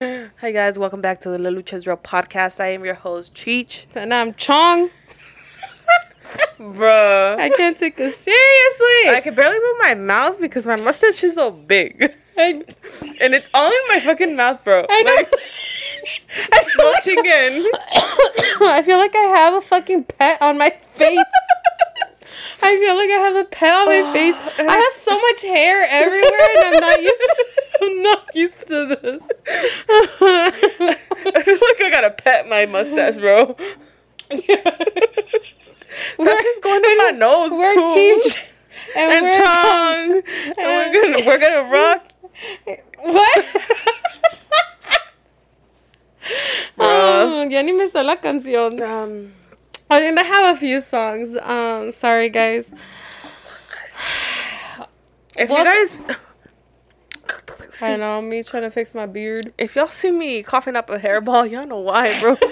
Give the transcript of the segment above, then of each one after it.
Hi guys, welcome back to the La Lucha Real podcast. I am your host Cheech, and I'm Chong. Bruh, I can't take it seriously. I can barely move my mouth because my mustache is so big, and it's all in my fucking mouth, bro. I know. Like, I feel, like, chicken. I feel like I have a fucking pet on my face. I feel like I have a pet on my face. I have so much hair everywhere, and I'm not used. To, I'm not used to this. I feel like I gotta pet my mustache, bro. That's just going to my nose We're too. Cheech and, and we're Chong, and we're gonna we're gonna rock. What? Bruh. Oh, ya ni me sé la canción. Um, I think I have a few songs. Um, sorry guys. if you guys. I know me trying to fix my beard. If y'all see me coughing up a hairball, y'all know why, bro.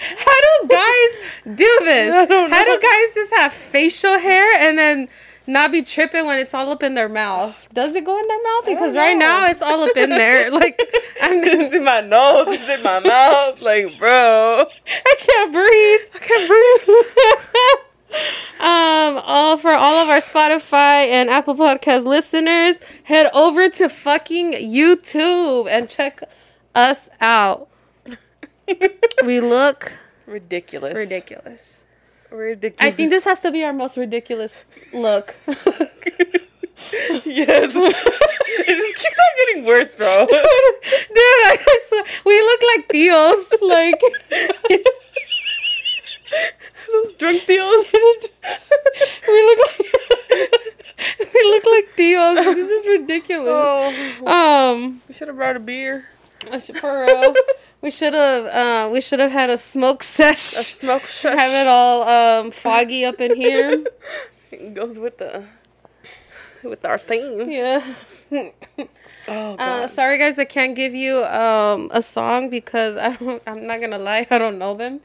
How do guys do this? How do guys just have facial hair and then not be tripping when it's all up in their mouth? Does it go in their mouth? Because right now it's all up in there. Like I'm it's in my nose, it's in my mouth. Like, bro. I can't breathe. I can't breathe. um, all for all of our Spotify and Apple Podcast listeners, head over to fucking YouTube and check us out. we look Ridiculous. ridiculous. Ridiculous. I think this has to be our most ridiculous look. yes. it just keeps on getting worse, bro. Dude, I swear, we look like tios. Like, Those drunk deals. we look like we look like tios. This is ridiculous. oh, Um, we should have brought a beer. I should- for real, we should have uh, we should have had a smoke sesh. A smoke shush. Have it all um foggy up in here. It goes with the with our theme. Yeah. Oh Uh, sorry guys, I can't give you um a song because I don't. I'm not gonna lie, I don't know them.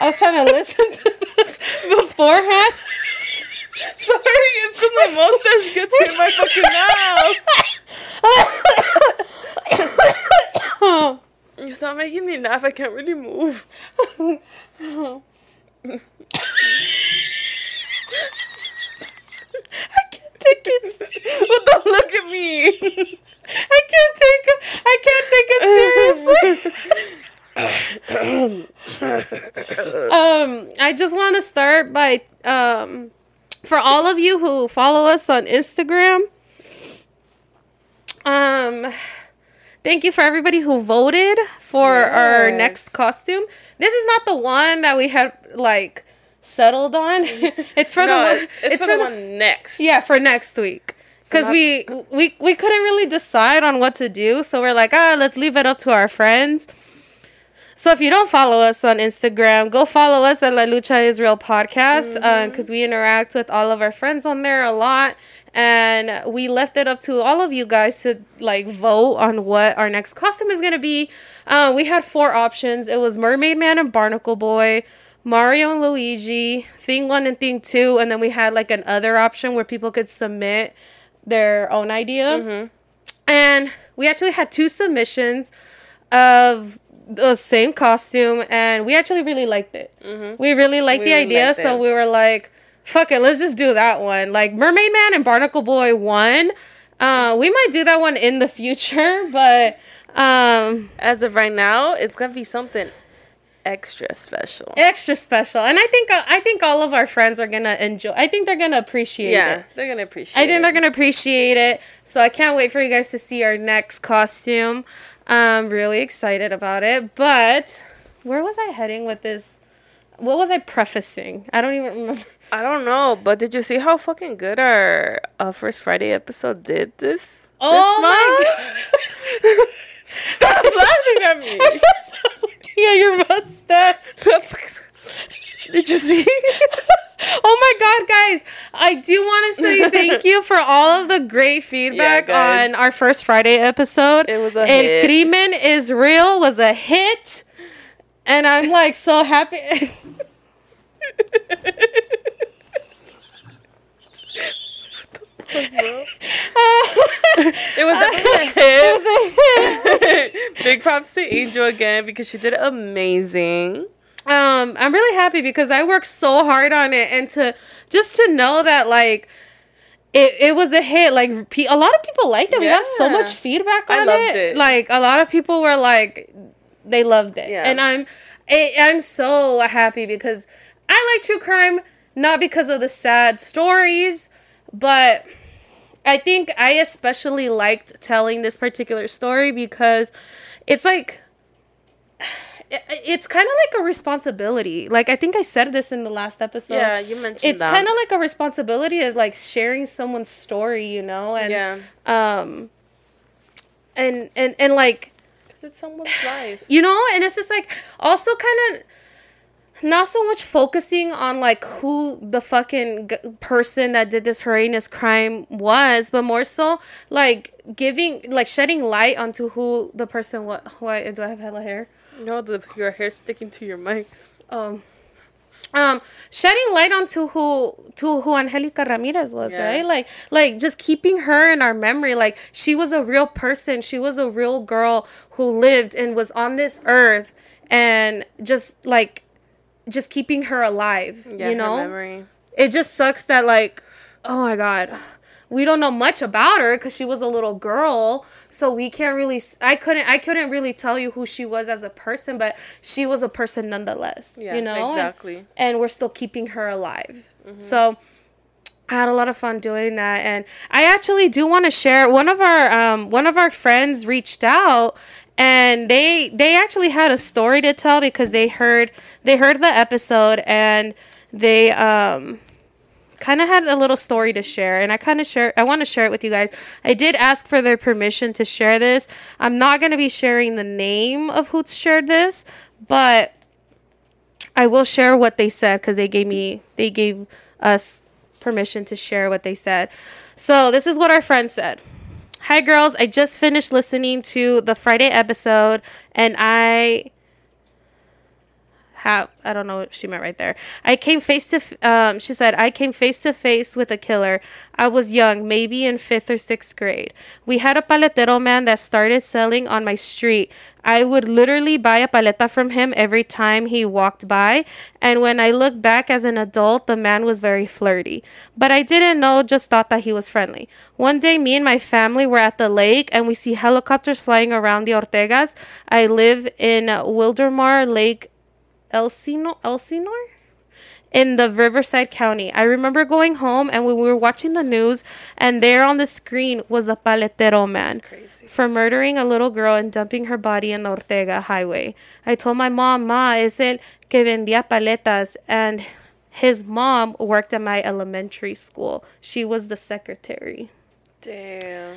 I was trying to listen to them beforehand. Sorry, it's because my mustache gets in my fucking mouth. You stop making me laugh. I can't really move. I can't take it. Well, don't look at me. I can't take it. I can't take it seriously. um, I just want to start by um, for all of you who follow us on Instagram. Um, thank you for everybody who voted for our next costume. This is not the one that we had like settled on. it's for the one. it's, it's for the one next. Yeah, for next week. Because we, we we couldn't really decide on what to do, so we're like, ah, let's leave it up to our friends. So if you don't follow us on Instagram, go follow us at La Lucha Is Real Podcast uh, mm-hmm. because we interact with all of our friends on there a lot, and we left it up to all of you guys to like vote on what our next costume is gonna be. Uh, we had four options. It was Mermaid Man and Barnacle Boy. Mario and Luigi, Thing One and Thing Two, and then we had like another option where people could submit their own idea. Mm-hmm. And we actually had two submissions of the same costume, and we actually really liked it. We really liked We the really idea, liked so we were like, "Fuck it, let's just do that one." Like Mermaid Man and Barnacle Boy one. Uh, we might do that one in the future, but Um, As of right now, it's gonna be something extra special. extra special, and I think I think all of our friends are gonna enjoy. I think they're gonna appreciate Yeah, it. they're gonna appreciate. I think it. they're gonna appreciate it. So I can't wait for you guys to see our next costume. I'm really excited about it. But where was I heading with this? What was I prefacing? I don't even remember. I don't know, but did you see how fucking good our uh, first Friday episode did this? Oh this my month? Stop laughing at me. Stop looking at your mustache. did you see? Oh my god, guys! I do want to say thank you for all of the great feedback guys. on our first Friday episode. It was a El hit. Crimen is Real was a hit, and I'm like so happy. It was definitely a hit. Big props to Angel again because she did amazing. Um i'm really happy because i worked so hard on it and to just to know that like it, it was a hit like a lot of people liked it we got so much feedback on I loved it. it. like a lot of people were like they loved it Yeah. and i'm I, i'm so happy because i like true crime not because of the sad stories but I think I especially liked telling this particular story because it's like it's kind of like a responsibility. Like I think I said this in the last episode. Yeah, you mentioned It's kind of like a responsibility of like sharing someone's story, you know, and Yeah. um and and and like Because it's someone's life. you know and it's just like also kind of not so much focusing on like who the fucking g- person that did this horrendous crime was but more so like giving like shedding light onto who the person what why do i have hella hair No, the, your hair sticking to your mic. um um shedding light onto who to who Angelica Ramirez was, Yeah. right? Like like just keeping her in our memory like she was a real person. She was a real girl who lived and was on this earth and just like just keeping her alive, Yeah, you know? memory. It just sucks that like oh my god. We don't know much about her cuz she was a little girl, so we can't really I couldn't I couldn't really tell you who she was as a person, but she was a person nonetheless, Yeah, you know? Exactly. and we're still keeping her alive. So I had a lot of fun doing that, and I actually do want to share. One of our um, one of our friends reached out, and they they actually had a story to tell because they heard they heard the episode and they um kind of had a little story to share and i kind of share i want to share it with you guys i did ask for their permission to share this i'm not going to be sharing the name of who shared this but I will share what they said because they gave me they gave us permission to share what they said. So this is what our friend said. Hi girls, I just finished listening to the Friday episode and I have I don't know what she meant right there. I came face to f- um she said I came face to face with a killer. I was young, maybe in 5th or 6th grade. We had a paletero man that started selling on my street. I would literally buy a paleta from him every time he walked by, and when I look back as an adult, the man was very flirty. But I didn't know, just thought that he was friendly. One day, me and my family were at the lake, and we see helicopters flying around the Ortegas. I live in Wildomar Lake, Elsinore, Elsinore in the Riverside County. I remember going home and we were watching the news, and there on the screen was the paletero man for murdering a little girl and dumping her body in the Ortega Highway. I told my mom, Ma, es el que vendía paletas, and his mom worked at my elementary school. She was the secretary Damn.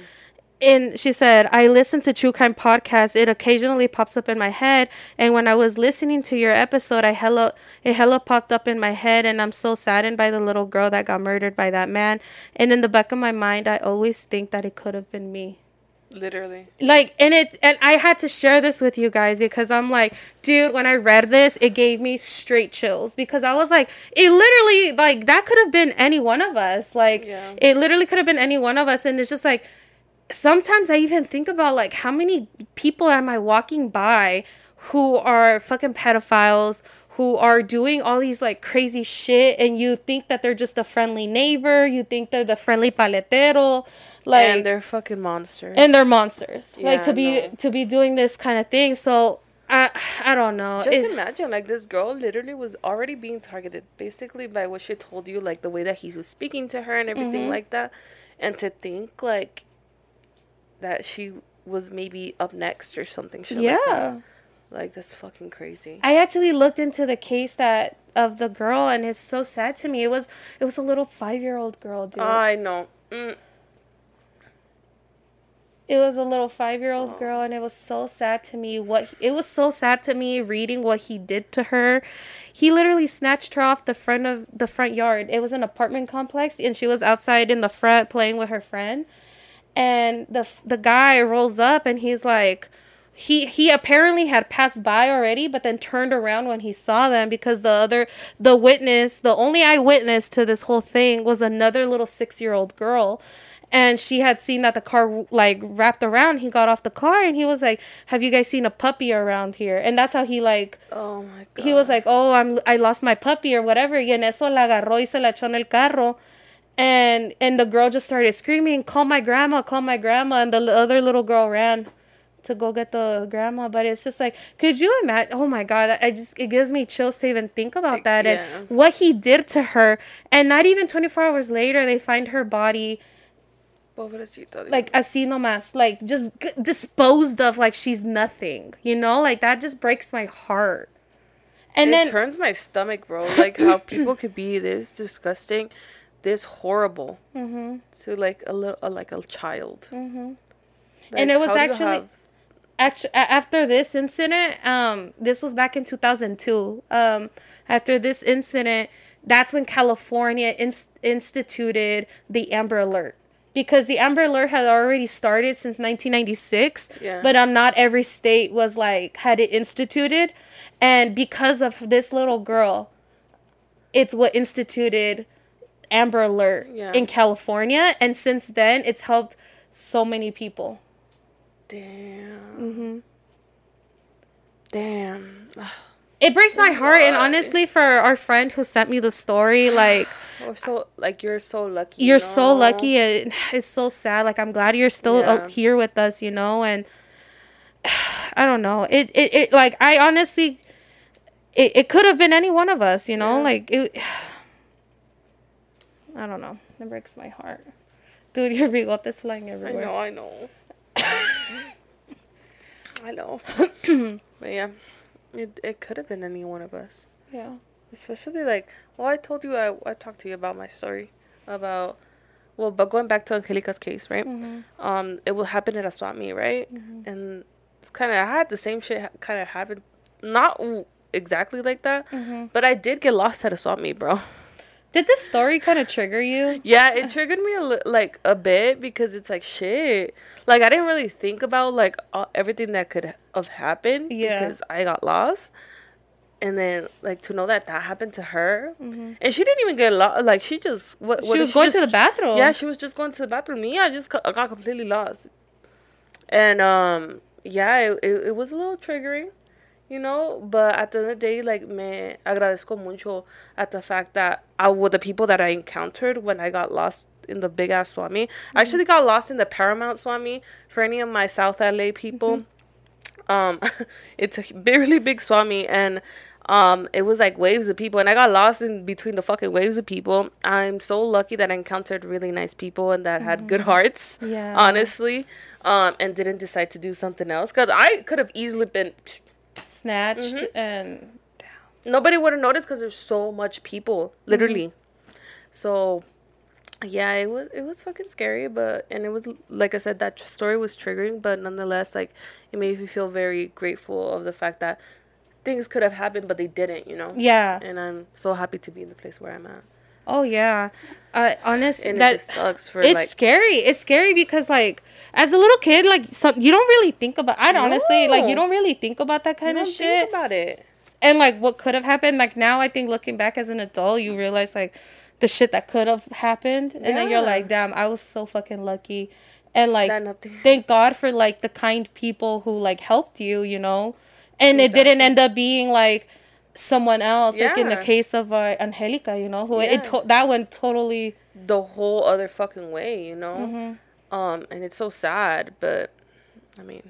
And she said, I listen to true crime podcasts. It occasionally pops up in my head. And when I was listening to your episode, I hello, it hello popped up in my head and I'm so saddened by the little girl that got murdered by that man. And in the back of my mind I always think that it could have been me. Literally. Like and it and I had to share this with you guys because I'm like, dude, when I read this, it gave me straight chills because I was like, it literally like that could have been any one of us. Like Yeah. it literally could have been any one of us and it's just like sometimes I even think about like how many people am I walking by who are fucking pedophiles who are doing all these like crazy shit and you think that they're just a friendly neighbor, you think they're the friendly paletero. Like and they're fucking monsters. and they're monsters. like to be no. to be doing this kind of thing. So I I don't know. Just It- imagine, like this girl literally was already being targeted, basically by what she told you, like the way that he was speaking to her and everything Mm-hmm. like that, and to think like that she was maybe up next or something. Shit like, that. yeah. like that's fucking crazy. I actually looked into the case that of the girl and it's so sad to me. It was it was a little 5-year-old girl, dude. I know. Mm, it was a little 5-year-old girl and it was so sad to me what it was so sad to me reading what he did to her. He literally snatched her off the front of the front yard. It was an apartment complex and she was outside in the front playing with her friend. And the the guy rolls up and he's like he he apparently had passed by already but then turned around when he saw them because the other the witness the only eyewitness to this whole thing was another little 6-year-old girl and she had seen that the car like wrapped around he got off the car and he was like have you guys seen a puppy around here and that's how he like oh my god. he was like, "Oh, I'm I lost my puppy or whatever." Y en eso la agarró y se la echó en el carro. And and the girl just started screaming, "Call my grandma, call my grandma." And the other little girl ran to go get the grandma, but it's just like, could you imagine? Oh my god, I just it gives me chills to even think about that yeah. and what he did to her. And not even 24 hours later, they find her body Pobrecita like así nomás, like just g- disposed of like she's nothing, you know? Like that just breaks my heart. And it then turns my stomach, bro. Like how people could be this disgusting, this horrible Mm-hmm. to like a little, uh, like a child. Mm-hmm. And it was actually- Actu- a- after this incident, um, this was back in 2002. Um, after this incident, that's when California ins- instituted the Amber Alert. Because the Amber Alert had already started since 1996, Yeah. but um, not every state was like had it instituted, and because of this little girl, it's what instituted Amber Alert Yeah. in California, and since then, it's helped so many people. Damn. Mm-hmm. Damn. It breaks my heart, and honestly, for our friend who sent me the story, like Or so like you're so lucky. you're you so lucky, and it's so sad. Like I'm glad you're still Yeah. here with us, you know. And I don't know, it it, it like I honestly, it, it could have been any one of us, you know. Yeah. Like it, I don't know. It breaks my heart, dude. Your bigote's flying everywhere. I know. I know. I know. but yeah, it it could have been any one of us. Yeah. Especially like, well, I told you I I talked to you about my story about. Well, but going back to Angelica's case, right? Mm-hmm. Um, it will happen at a swap meet, right? Mm-hmm. And it's kind of I had the same shit kind of happen, not exactly like that, mm-hmm. but I did get lost at a swap meet, bro. Did this story kind of trigger you? Yeah, it triggered me a li- like a bit because it's like shit. Like I didn't really think about like uh, everything that could have happened Yeah. because I got lost. And then like to know that that happened to her, and she didn't even get lost. Like she just what, Mm-hmm. She was going to the bathroom. Yeah, she was just going to the bathroom. Me, I just co- I got completely lost. And um, yeah, it, it, it was a little triggering, you know. But at the end of the day, like me agradezco mucho at the fact that I with the people that I encountered when I got lost in the big ass swap meet. I actually got lost in the Paramount Swap Meet for any of my South LA people. Um, it's a really big swap meet and. Um, it was like waves of people, and I got lost in between the fucking waves of people. I'm so lucky that I encountered really nice people and that had good hearts. Yeah. honestly, um, and didn't decide to do something else because I could have easily been. Snatched Mm-hmm. and Nobody would have noticed because there's so much people, literally. So, yeah, it was it was fucking scary, but and it was like I said, that story was triggering, but nonetheless, like it made me feel very grateful of the fact that things could have happened, but they didn't. You know. yeah. And I'm so happy to be in the place where I'm at. Oh yeah. Uh, honest, And that it sucks for it's like scary. It's scary because like as a little kid, like so, you don't really think about. I would honestly like you don't really think about that kind don't of think shit. about it. And like what could have happened. Like now, I think looking back as an adult, you realize like the shit that could have happened, and then you're like, damn, I was so fucking lucky. And like, thank God for like the kind people who like helped you, you know, and it didn't end up being like someone else. Like in the case of uh, Angelica, you know, who Yeah. it to- that went totally. the whole other fucking way, you know? Mm-hmm. Um, and it's so sad, but I mean,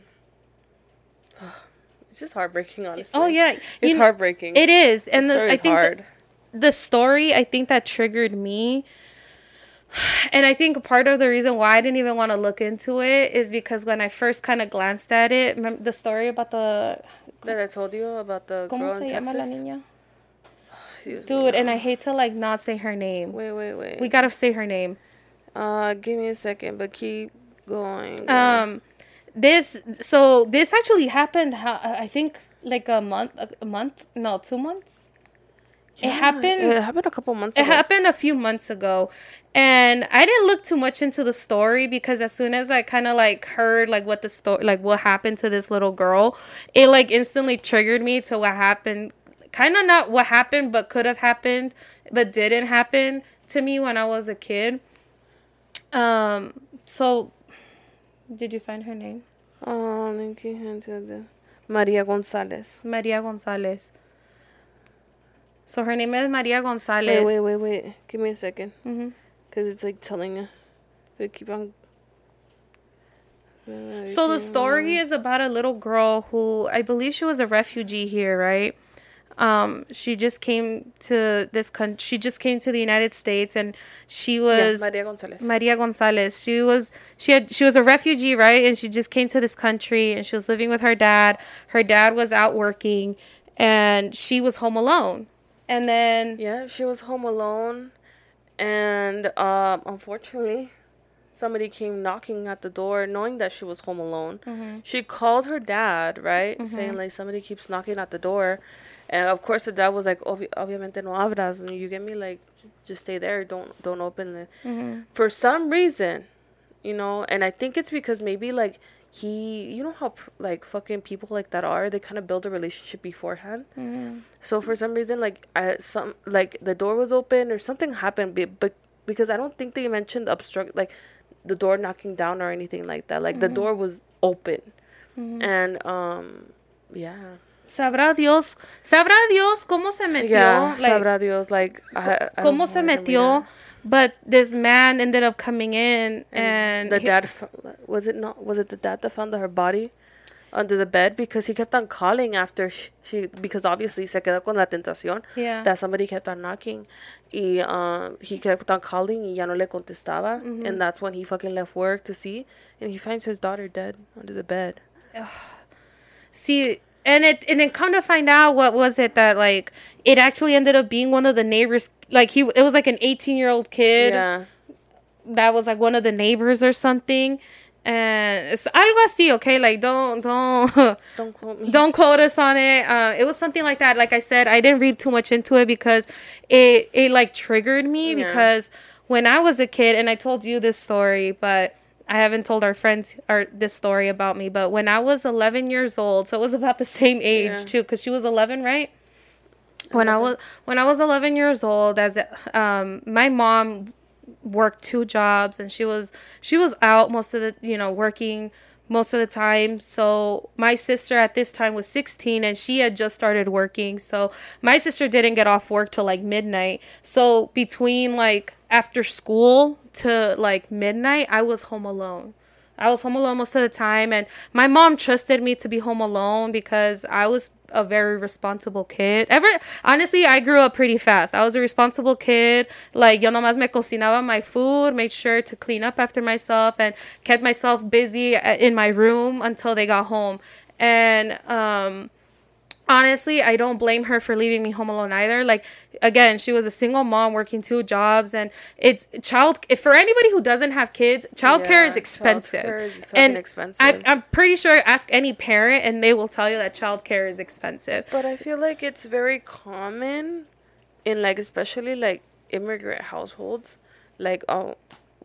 it's just heartbreaking, honestly. Oh yeah, it's You heartbreaking. It is, and The the, story I think the- hard. the story I think that triggered me. And I think part of the reason why I didn't even want to look into it is because when I first kind of glanced at it, the story about the that I told you about the ¿Cómo girl in se llama la Texas. niña? Excuse me. Dude, and I hate to like not say her name. Wait, wait, wait. We gotta say her name. uh, give me a second, but keep going. Um, this so this actually happened. ho- I think like a month, a month, no, two months. it happened. It happened a couple months It ago. happened a few months ago. And I didn't look too much into the story because as soon as I kind of like heard like what the story like what happened to this little girl, it like instantly triggered me to what happened. Kind of not what happened but could have happened but didn't happen to me when I was a kid. Um so did you find her name? Oh, thank you. into the- Maria Gonzalez. Maria Gonzalez. So her name is Maria Gonzalez. Wait, wait, wait, wait. Give me a second. Mhm. Cause it's like telling you. But keep on. So the story is about a little girl who I believe she was a refugee here, right? Um, she just came to this country. She just came to the United States, and she Yeah, was Maria Gonzalez. Maria Gonzalez. She was she had she was a refugee, right? And she just came to this country, and she was living with her dad. Her dad was out working, and she was home alone. And then Yeah, she was home alone, and um, unfortunately, somebody came knocking at the door, knowing that she was home alone. Mm-hmm. She called her dad, right, saying like somebody keeps knocking at the door, and of course the dad was like, Obvi- "Obviamente no abras," you get me, like, just stay there, don't don't open it. Mm-hmm. For some reason, you know, and I think it's because maybe like he, you know how like fucking people like that are, they kind of build a relationship beforehand. So for some reason, like I some like the door was open or something happened, be- but because I don't think they mentioned obstruct like the door knocking down or anything like that. Like the door was open, and um, yeah, sabrá Dios, sabrá Dios cómo se metió. yeah, like, sabrá Dios, like I, I don't cómo se metió. But this man ended up coming in, and, the he- dad was it not was it the dad that found her body under the bed because he kept on calling after sh- she because obviously se quedó con la tentación Yeah. that somebody kept on knocking y um he kept on calling y ya no le contestaba Mm-hmm. and that's when he fucking left work to see and he finds his daughter dead under the bed see, and it and then come to find out, what was it that like it actually ended up being one of the neighbors. Like he, it was like an eighteen year old kid yeah that was like one of the neighbors or something. And it's algo así, okay? Like don't don't don't quote me don't quote us on it. Uh, it was something like that. Like I said, I didn't read too much into it because it it like triggered me Yeah. because when I was a kid, and I told you this story, but I haven't told our friends or this story about me. But when I was 11 years old, so it was about the same age Yeah. too, because she was 11, right? When I was when I was 11 years old, as um, my mom worked two jobs and she was she was out most of the you know working most of the time. So my sister at this time was 16 and she had just started working. So my sister didn't get off work till like midnight. So between like after school to like midnight i was home alone. I was home alone most of the time, and my mom trusted me to be home alone because I was a very responsible kid. Ever honestly, I grew up pretty fast. I was a responsible kid. Like yo nomás me cocinaba my food, made sure to clean up after myself, and kept myself busy uh, in my room until they got home. And um, honestly, I don't blame her for leaving me home alone either. Like again, she was a single mom working two jobs and it's child if for anybody who doesn't have kids, childcare Yeah, is expensive. childcare is and expensive. I, I'm pretty sure ask any parent and they will tell you that childcare is expensive. But I feel like it's very common in like especially like immigrant households, like um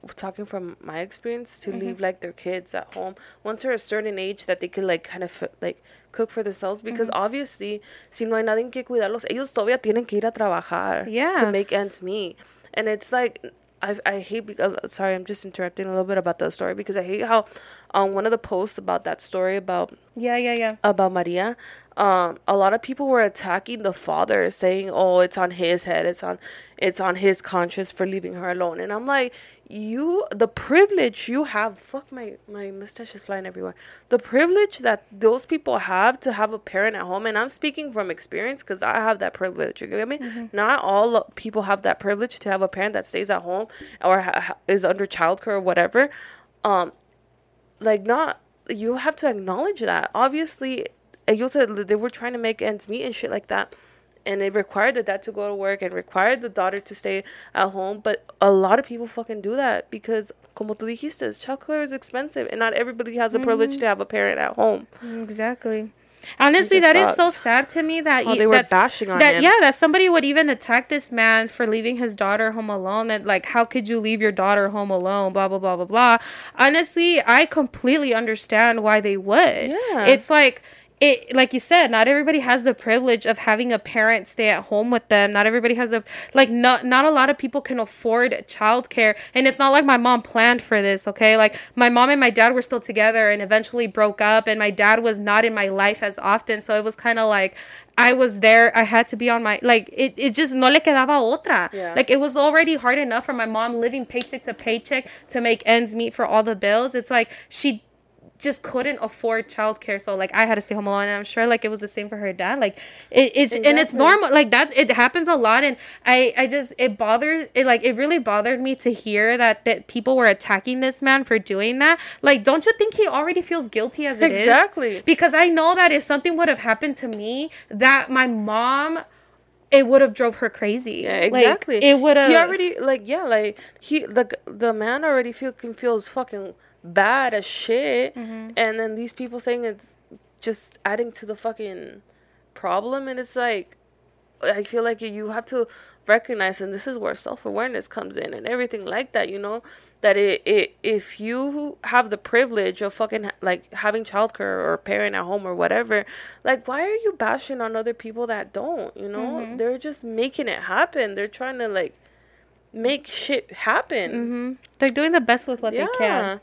talking from my experience to mm-hmm. leave like their kids at home once they're a certain age that they can like kind of like cook for themselves because mm-hmm. obviously si no hay nadie que cuidarlos ellos todavía tienen que ir a trabajar Yeah. to make ends meet and it's like I, I hate because uh, sorry I'm just interrupting a little bit about the story because I hate how on one of the posts about that story about Yeah, yeah, yeah. about Maria, um, a lot of people were attacking the father, saying, "Oh, it's on his head. It's on, it's on his conscience for leaving her alone." And I'm like, you the privilege you have fuck my my mustache is flying everywhere. The privilege that those people have to have a parent at home and i'm speaking from experience because i have that privilege you get me? Not all people have that privilege to have a parent that stays at home or ha- is under childcare or whatever. Um like not you have to acknowledge that. Obviously you said they were trying to make ends meet and shit like that and it required the dad to go to work and required the daughter to stay at home but a lot of people fucking do that because como tú dijiste childcare is expensive and not everybody has the privilege to mm-hmm. have a parent at home Exactly. Honestly, that is so sad to me that oh, you- they were bashing on that. him. Yeah, that somebody would even attack this man for leaving his daughter home alone. And like, how could you leave your daughter home alone? Blah blah blah blah blah. Honestly, I completely understand why they would. Yeah. it's like. It, like you said, not everybody has the privilege of having a parent stay at home with them. Not everybody has a like not not a lot of people can afford childcare. And it's not like my mom planned for this, okay? Like my mom and my dad were still together and eventually broke up and my dad was not in my life as often. So it was kind of like I was there. I had to be on my like it, it just no le quedaba otra. Yeah. Like it was already hard enough for my mom living paycheck to paycheck to make ends meet for all the bills. It's like she just couldn't afford childcare. So like i had to stay home alone and i'm sure like it was the same for her dad. Like it, it's and it's normal like that it happens a lot and i i just it bothers it like it really bothered me to hear that that people were attacking this man for doing that. Like don't you think he already feels guilty as it is? Exactly. because i know that if something would have happened to me that my mom it would have drove her crazy. Yeah Like, exactly. it would have he already like yeah like he the the man already feel can feels fucking bad as shit Mm-hmm. and then these people saying it's just adding to the fucking problem and it's like I feel like you have to recognize, and this is where self awareness comes in, and everything like that. You know that it, it if you have the privilege of fucking like having childcare or parent at home or whatever, like why are you bashing on other people that don't? You know, they're just making it happen. They're trying to like make shit happen. they're doing the best with what Yeah. they can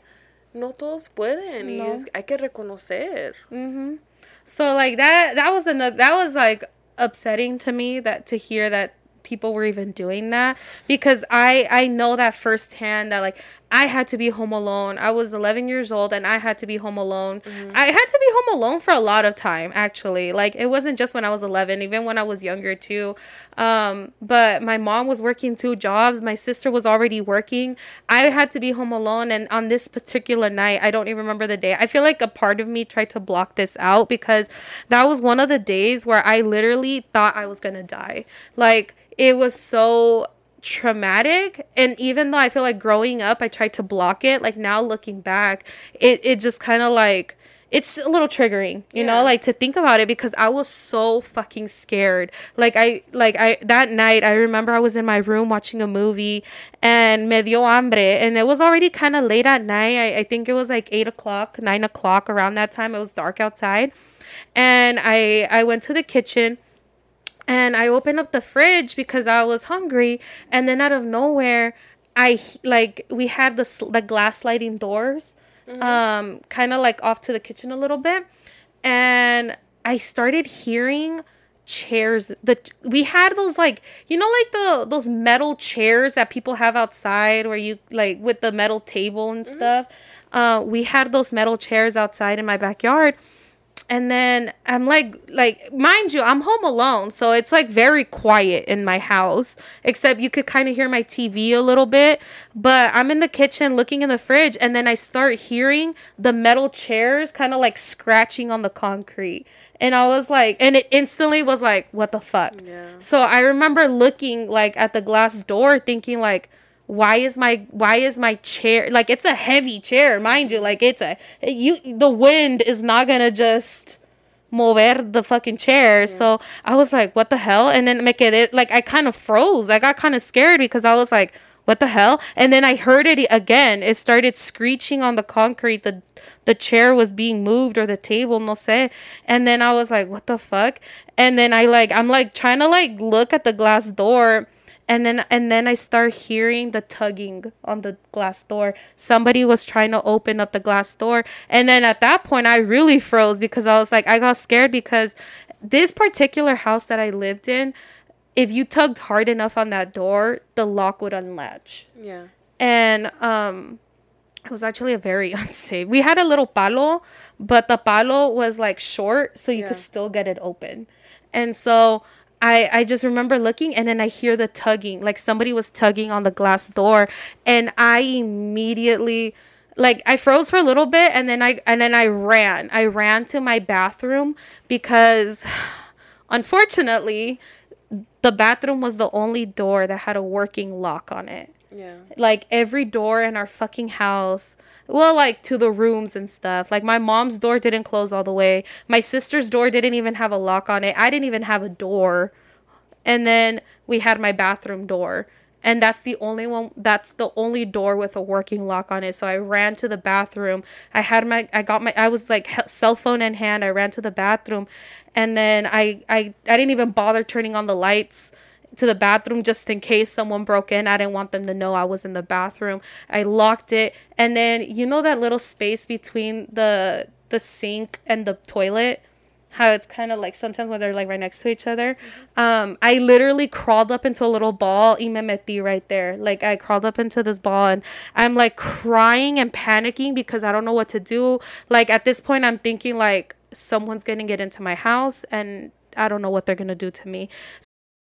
No todos pueden. Y No. es- hay que reconocer. Mm-hmm. So like that that was another that was like upsetting to me that to hear that people were even doing that because I I know that firsthand that like I had to be home alone. I was 11 years old and I had to be home alone. I had to be home alone for a lot of time actually. Like it wasn't just when I was 11, even when I was younger too. Um but my mom was working two jobs. My sister was already working. I had to be home alone and on this particular night, I don't even remember the day. I feel like a part of me tried to block this out because that was one of the days where I literally thought I was going to die. Like it was so traumatic. And even though i feel like growing up i tried to block it like now looking back it, it just kind of like it's a little triggering you know like to think about it because i was so fucking scared. Like i like i that night i remember i was in my room watching a movie and me dio hambre. And it was already kind of late at night. I, I think it was like eight o'clock nine o'clock around that time. It was dark outside. And i i went to the kitchen and I opened up the fridge because I was hungry, and then out of nowhere, I like we had the the glass sliding doors, um, kind of like off to the kitchen a little bit, and I started hearing chairs the we had those like you know like the those metal chairs that people have outside where you like with the metal table and stuff? Uh we had those metal chairs outside in my backyard and then I'm like like mind you I'm home alone so it's like very quiet in my house except you could kind of hear my TV a little bit but I'm in the kitchen looking in the fridge and then I start hearing the metal chairs kind of like scratching on the concrete and I was like and it instantly was like what the fuck Yeah. so I remember looking like at the glass door thinking like why is my why is my chair like it's a heavy chair mind you like it's a you the wind is not gonna just mover the fucking chair. So i was like what the hell? And then make it like i kind of froze. I got kind of scared because i was like what the hell? And then i heard it again. It started screeching on the concrete. The the chair was being moved or the table no sé. And then i was like what the fuck? And then i like i'm like trying to like look at the glass door and then and then I start hearing the tugging on the glass door. Somebody was trying to open up the glass door, and then at that point I really froze because I was like I got scared because this particular house that I lived in, if you tugged hard enough on that door, the lock would unlatch. Yeah. and um it was actually a very unsafe. We had a little palo, but the palo was like short, so you Yeah. could still get it open. And so I I just remember looking and then I hear the tugging, like somebody was tugging on the glass door, and I immediately like I froze for a little bit and then I and then I ran. I ran to my bathroom because unfortunately the bathroom was the only door that had a working lock on it Yeah. like every door in our fucking house well like to the rooms and stuff. Like my mom's door didn't close all the way. My sister's door didn't even have a lock on it. I didn't even have a door. And then we had my bathroom door. And that's the only one that's the only door with a working lock on it. So i ran to the bathroom. I had my i got my i was like cell phone in hand. I ran to the bathroom. And then i i, I didn't even bother turning on the lights to the bathroom just in case someone broke in. I didn't want them to know I was in the bathroom. I locked it and then you know that little space between the the sink and the toilet how it's kind of like sometimes when they're like right next to each other. Um I literally crawled up into a little ball y me metí right there. Like I crawled up into this ball and I'm like crying and panicking because I don't know what to do. Like at this point I'm thinking like someone's to get into my house and I don't know what they're to do to me.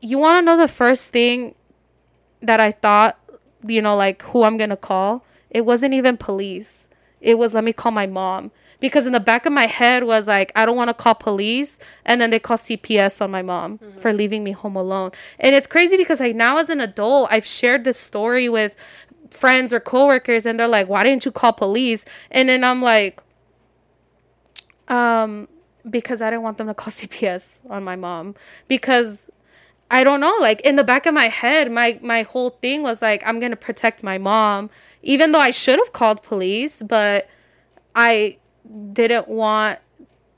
you want to know the first thing that I thought, you know, like who I'm going to call? It wasn't even police. It was let me call my mom. Because in the back of my head was like, I don't want to call police. And then they call CPS on my mom for leaving me home alone. And it's crazy because like now as an adult, I've shared this story with friends or coworkers and they're like, why didn't you call police? And then I'm like, um, because I didn't want them to call CPS on my mom because I don't know like in the back of my head my my whole thing was like I'm to protect my mom even though I should have called police but I didn't want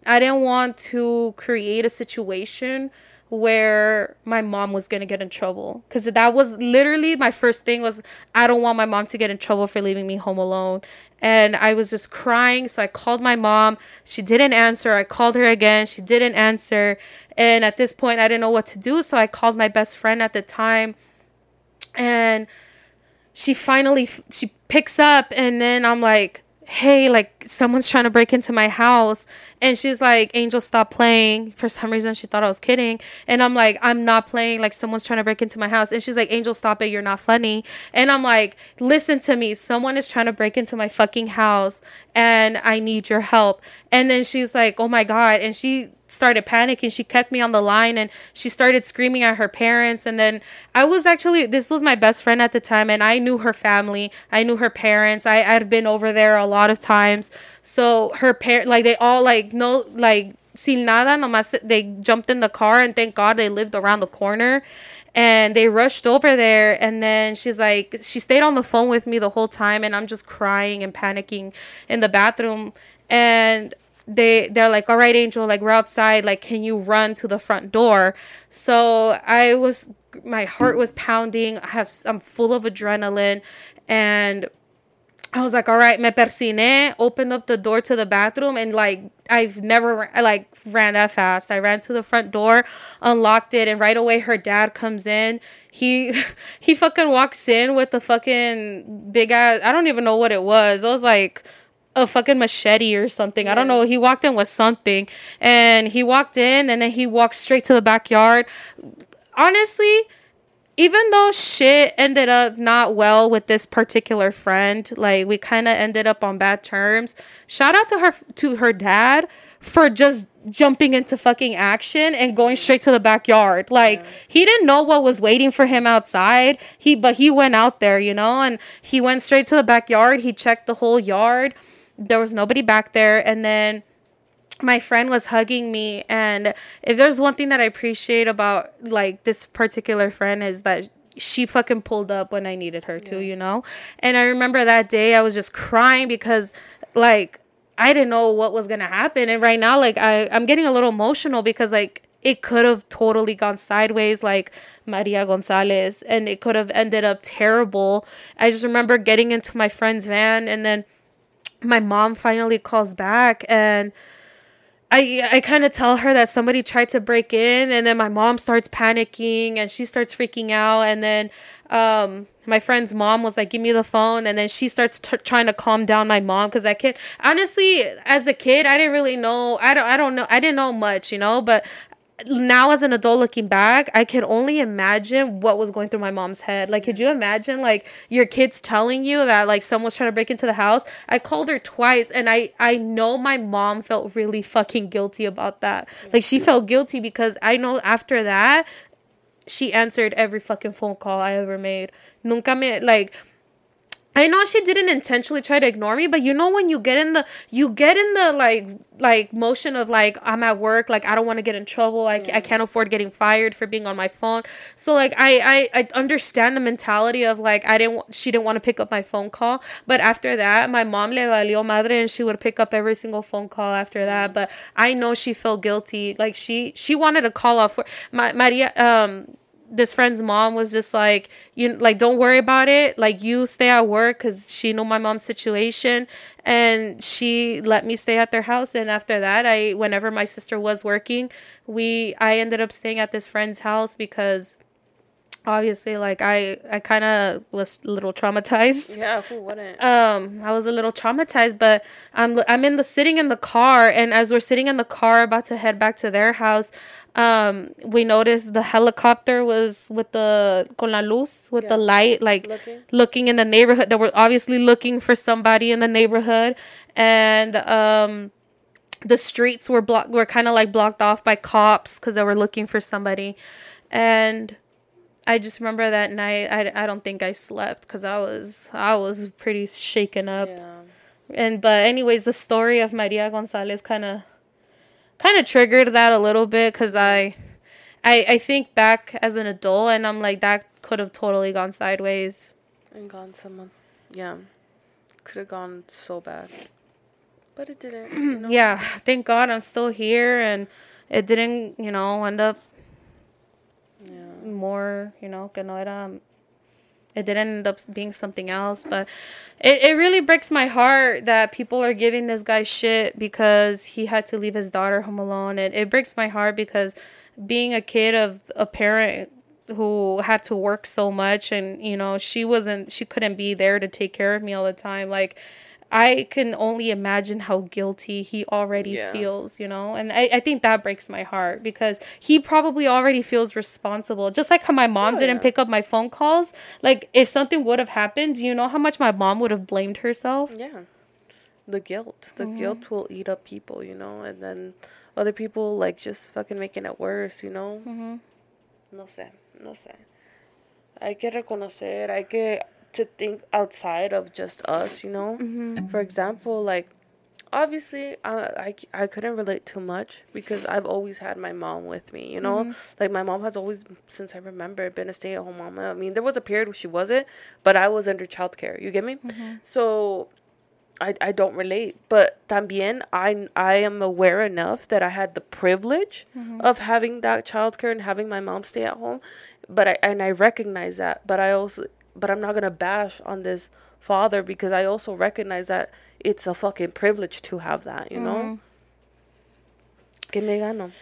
I didn't want to create a situation where my mom was going to get in trouble. Cuz that was literally my first thing was I don't want my mom to get in trouble for leaving me home alone. And I was just crying so I called my mom. She didn't answer. I called her again. She didn't answer. And at this point I didn't know what to do so I called my best friend at the time. And she finally she picks up and then i'm like hey like someone's trying to break into my house. And she's like angel stop playing. For some reason she thought i was kidding. And i'm like i'm not playing. Like someone's trying to break into my house. And she's like angel stop it. You're not funny. And i'm like listen to me. Someone is trying to break into my fucking house and i need your help. And then she's like oh my god. And she started panicking. She kept me on the line and she started screaming at her parents. And then I was actually, this was my best friend at the time, and I knew her family. I knew her parents. I, I'd been over there a lot of times. So her parent, like, they all, like, no, like, sin nada, nomás they jumped in the car and thank God they lived around the corner and they rushed over there and then she's like she stayed on the phone with me the whole time and I'm just crying and panicking in the bathroom and they they're like all right angel like we're outside like can you run to the front door so i was my heart was pounding i have i'm full of adrenaline and I was like, all right, me persine, opened up the door to the bathroom, and like, I've never I, like ran that fast. I ran to the front door, unlocked it, and right away her dad comes in. He he fucking walks in with the fucking big ass. I don't even know what it was. It was like a fucking machete or something. I don't know. He walked in with something, and he walked in, and then he walked straight to the backyard. Honestly, even though shit ended up not well with this particular friend, like we kind of ended up on bad terms. Shout out to her to her dad for just jumping into fucking action and going straight to the backyard. Like he didn't know what was waiting for him outside. He but he went out there, you know, and he went straight to the backyard. He checked the whole yard. There was nobody back there and then my friend was hugging me and if there's one thing that i appreciate about like this particular friend is that she fucking pulled up when I needed her to, you know? And I remember that day I was just crying because like I didn't know what was gonna happen. And right now, like I, I'm getting a little emotional because like it could have totally gone sideways like Maria Gonzalez and it could have ended up terrible. I just remember getting into my friend's van and then my mom finally calls back and I I kind of tell her that somebody tried to break in and then my mom starts panicking and she starts freaking out. And then um my friend's mom was like give me the phone. And then she starts t- trying to calm down my mom cuz I can't honestly as a kid I didn't really know I don't I don't know I didn't know much you know but now as an adult looking back, I can only imagine what was going through my mom's head. Like, could you imagine like your kids telling you that like someone's trying to break into the house? I called her twice and I I know my mom felt really fucking guilty about that. Like she felt guilty because I know after that she answered every fucking phone call I ever made. Nunca me like I know she didn't intentionally try to ignore me, but you know when you get in the you get in the like like motion of like I'm at work, like I don't want to get in trouble. I, I can't afford getting fired for being on my phone. So like I, I I understand the mentality of like I didn't she didn't want to pick up my phone call, but after that my mom le valió madre and she would pick up every single phone call after that. But I know she felt guilty. Like she she wanted to call off work. My Maria um this friend's mom was just like you like don't worry about it. Like you stay at work because she knew my mom's situation and she let me stay at their house. And after that i whenever my sister was working we i ended up staying at this friend's house because obviously like i i kind of was a little traumatized Yeah, who wouldn't? um I was a little traumatized but I'm I'm in the sitting in the car and as we're sitting in the car about to head back to their house um we noticed the helicopter was with the con la luz with the light like Looking. looking in the neighborhood they were obviously looking for somebody in the neighborhood and um the streets were blocked were kind of like blocked off by cops because they were looking for somebody and I just remember that night. I, I don't think I slept because I was I was pretty shaken up. yeah. And but anyways, the story of Maria Gonzalez kind of kind of triggered that a little bit because I, I I think back as an adult and I'm like that could have totally gone sideways. And gone someone. Yeah. Could have gone so bad. But it didn't. You know? Yeah, thank God I'm still here and it didn't you know end up. More, you know, que no era, it didn't end up being something else. But it, it really breaks my heart that people are giving this guy shit because he had to leave his daughter home alone. And it breaks my heart because being a kid of a parent who had to work so much and, you know, she wasn't, she couldn't be there to take care of me all the time. Like, I can only imagine how guilty he already Yeah. feels, you know? And I, I think that breaks my heart because he probably already feels responsible. Just like how my mom Oh, didn't yeah. pick up my phone calls. Like, if something would have happened, do you know how much my mom would have blamed herself? Yeah. The guilt. The Mm-hmm. guilt will eat up people, you know, and then other people like just fucking making it worse, you know. Mm-hmm. No sé, no sé. Hay que reconocer, hay que to think outside of just us, you know. Mm-hmm. For example, like obviously I, I I couldn't relate too much because I've always had my mom with me, you know. Mm-hmm. Like my mom has always since I remember been a stay at home mom. I mean, there was a period where she wasn't, but I was under childcare. You get me? Mm-hmm. So I, I don't relate, but también I I am aware enough that I had the privilege mm-hmm. of having that childcare and having my mom stay at home, but I and I recognize that, but I also but I'm not gonna bash on this father because I also recognize that it's a fucking privilege to have that, you know. Mm-hmm. Que me gano.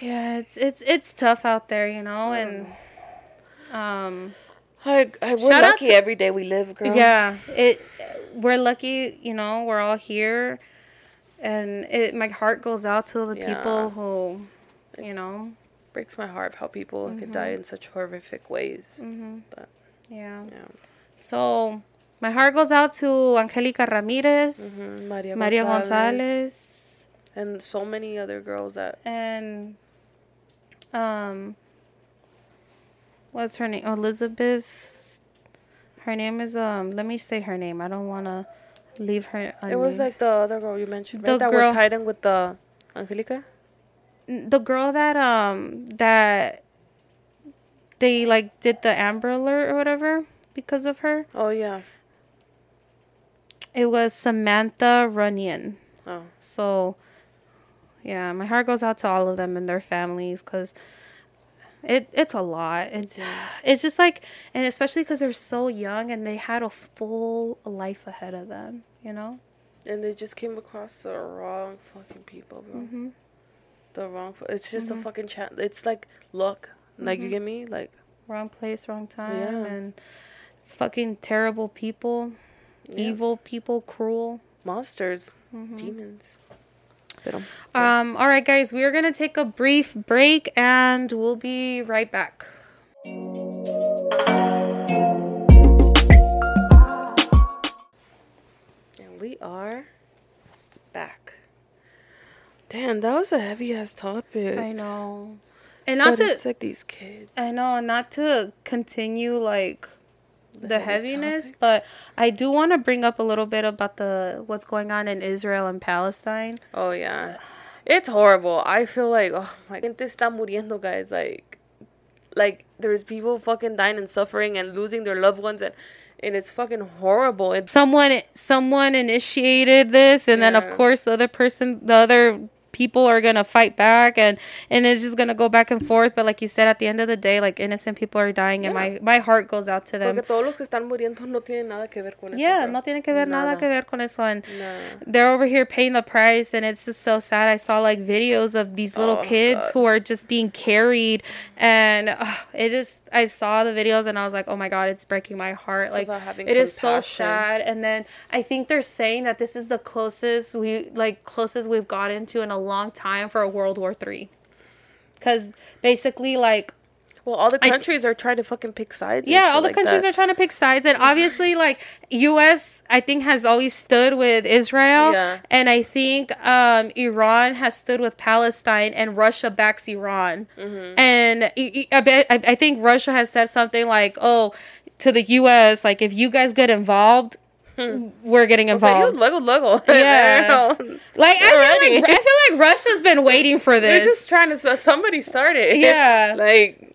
Yeah, it's it's it's tough out there, you know, mm. and um I, I we're Shout lucky to- every day we live, girl. yeah, it we're lucky, you know, we're all here and it my heart goes out to the Yeah. people who you know, breaks my heart how people could die mm-hmm. in such horrific ways. Mm-hmm. But yeah. yeah, So my heart goes out to Angelica Ramirez, Mhm, Maria, Maria Gonzalez, Gonzalez, and so many other girls that and um what's her name? Elizabeth her name is um let me say her name. I don't wanna leave her it was like the other girl you mentioned, The? That girl- was tied in with the Angelica. the girl that um that they like did the Amber Alert or whatever because of her. Oh yeah. It was Samantha Runnion. Oh. So, yeah, my heart goes out to all of them and their families because it it's a lot. It's it's just like, and especially because they're so young and they had a full life ahead of them. You know. And they just came across the wrong fucking people, bro. Mm-hmm. The wrong. It's just a mm-hmm. fucking chat. It's like luck. Like you get me? Like wrong place, wrong time, Yeah. and fucking terrible people, evil people, cruel. monsters, demons. Pero, Um, all right, guys, we are gonna take a brief break, and we'll be right back. and we are back. Damn, that was a heavy ass topic. I know, and not But to, it's like these kids. I know, not to continue like the, heavy heaviness, topic. but I do want to bring up a little bit about the what's going on in Israel and Palestine. Oh yeah, it's horrible. I feel like oh my, gente está muriendo, guys. Like, like there's people fucking dying and suffering and losing their loved ones, and and it's fucking horrible. It's someone someone initiated this and then of course the other person the other people are gonna fight back and and it's just gonna go back and forth but like you said at the end of the day like innocent people are dying and my my heart goes out to them porque todos los que están muriendo no tienen nada que ver con eso. yeah, bro. no tiene que ver nada. Nada. que ver con eso. And they're over here paying the price, and it's just so sad. I saw like videos of these little Oh, kids God. who are just being carried, and ugh, it just I saw the videos and I was like, oh my god, it's breaking my heart. like about having it is so sad. And then I think they're saying that this is the closest we like closest we've gotten to in a long time for a World War Three, because basically like Well, all the countries are trying to fucking pick sides. yeah, all the like countries that. are trying to pick sides, and obviously, like U.S. I think has always stood with Israel, Yeah. and I think um, Iran has stood with Palestine, and Russia backs Iran, Mm-hmm. and I, I I bet I, I think Russia has said something like, "Oh, to the U.S. like if you guys get involved." We're getting like, involved. "You luego, luego." Yeah. Like I feel like I feel like Russia's been waiting for this. They're just trying to. Somebody started. Yeah. like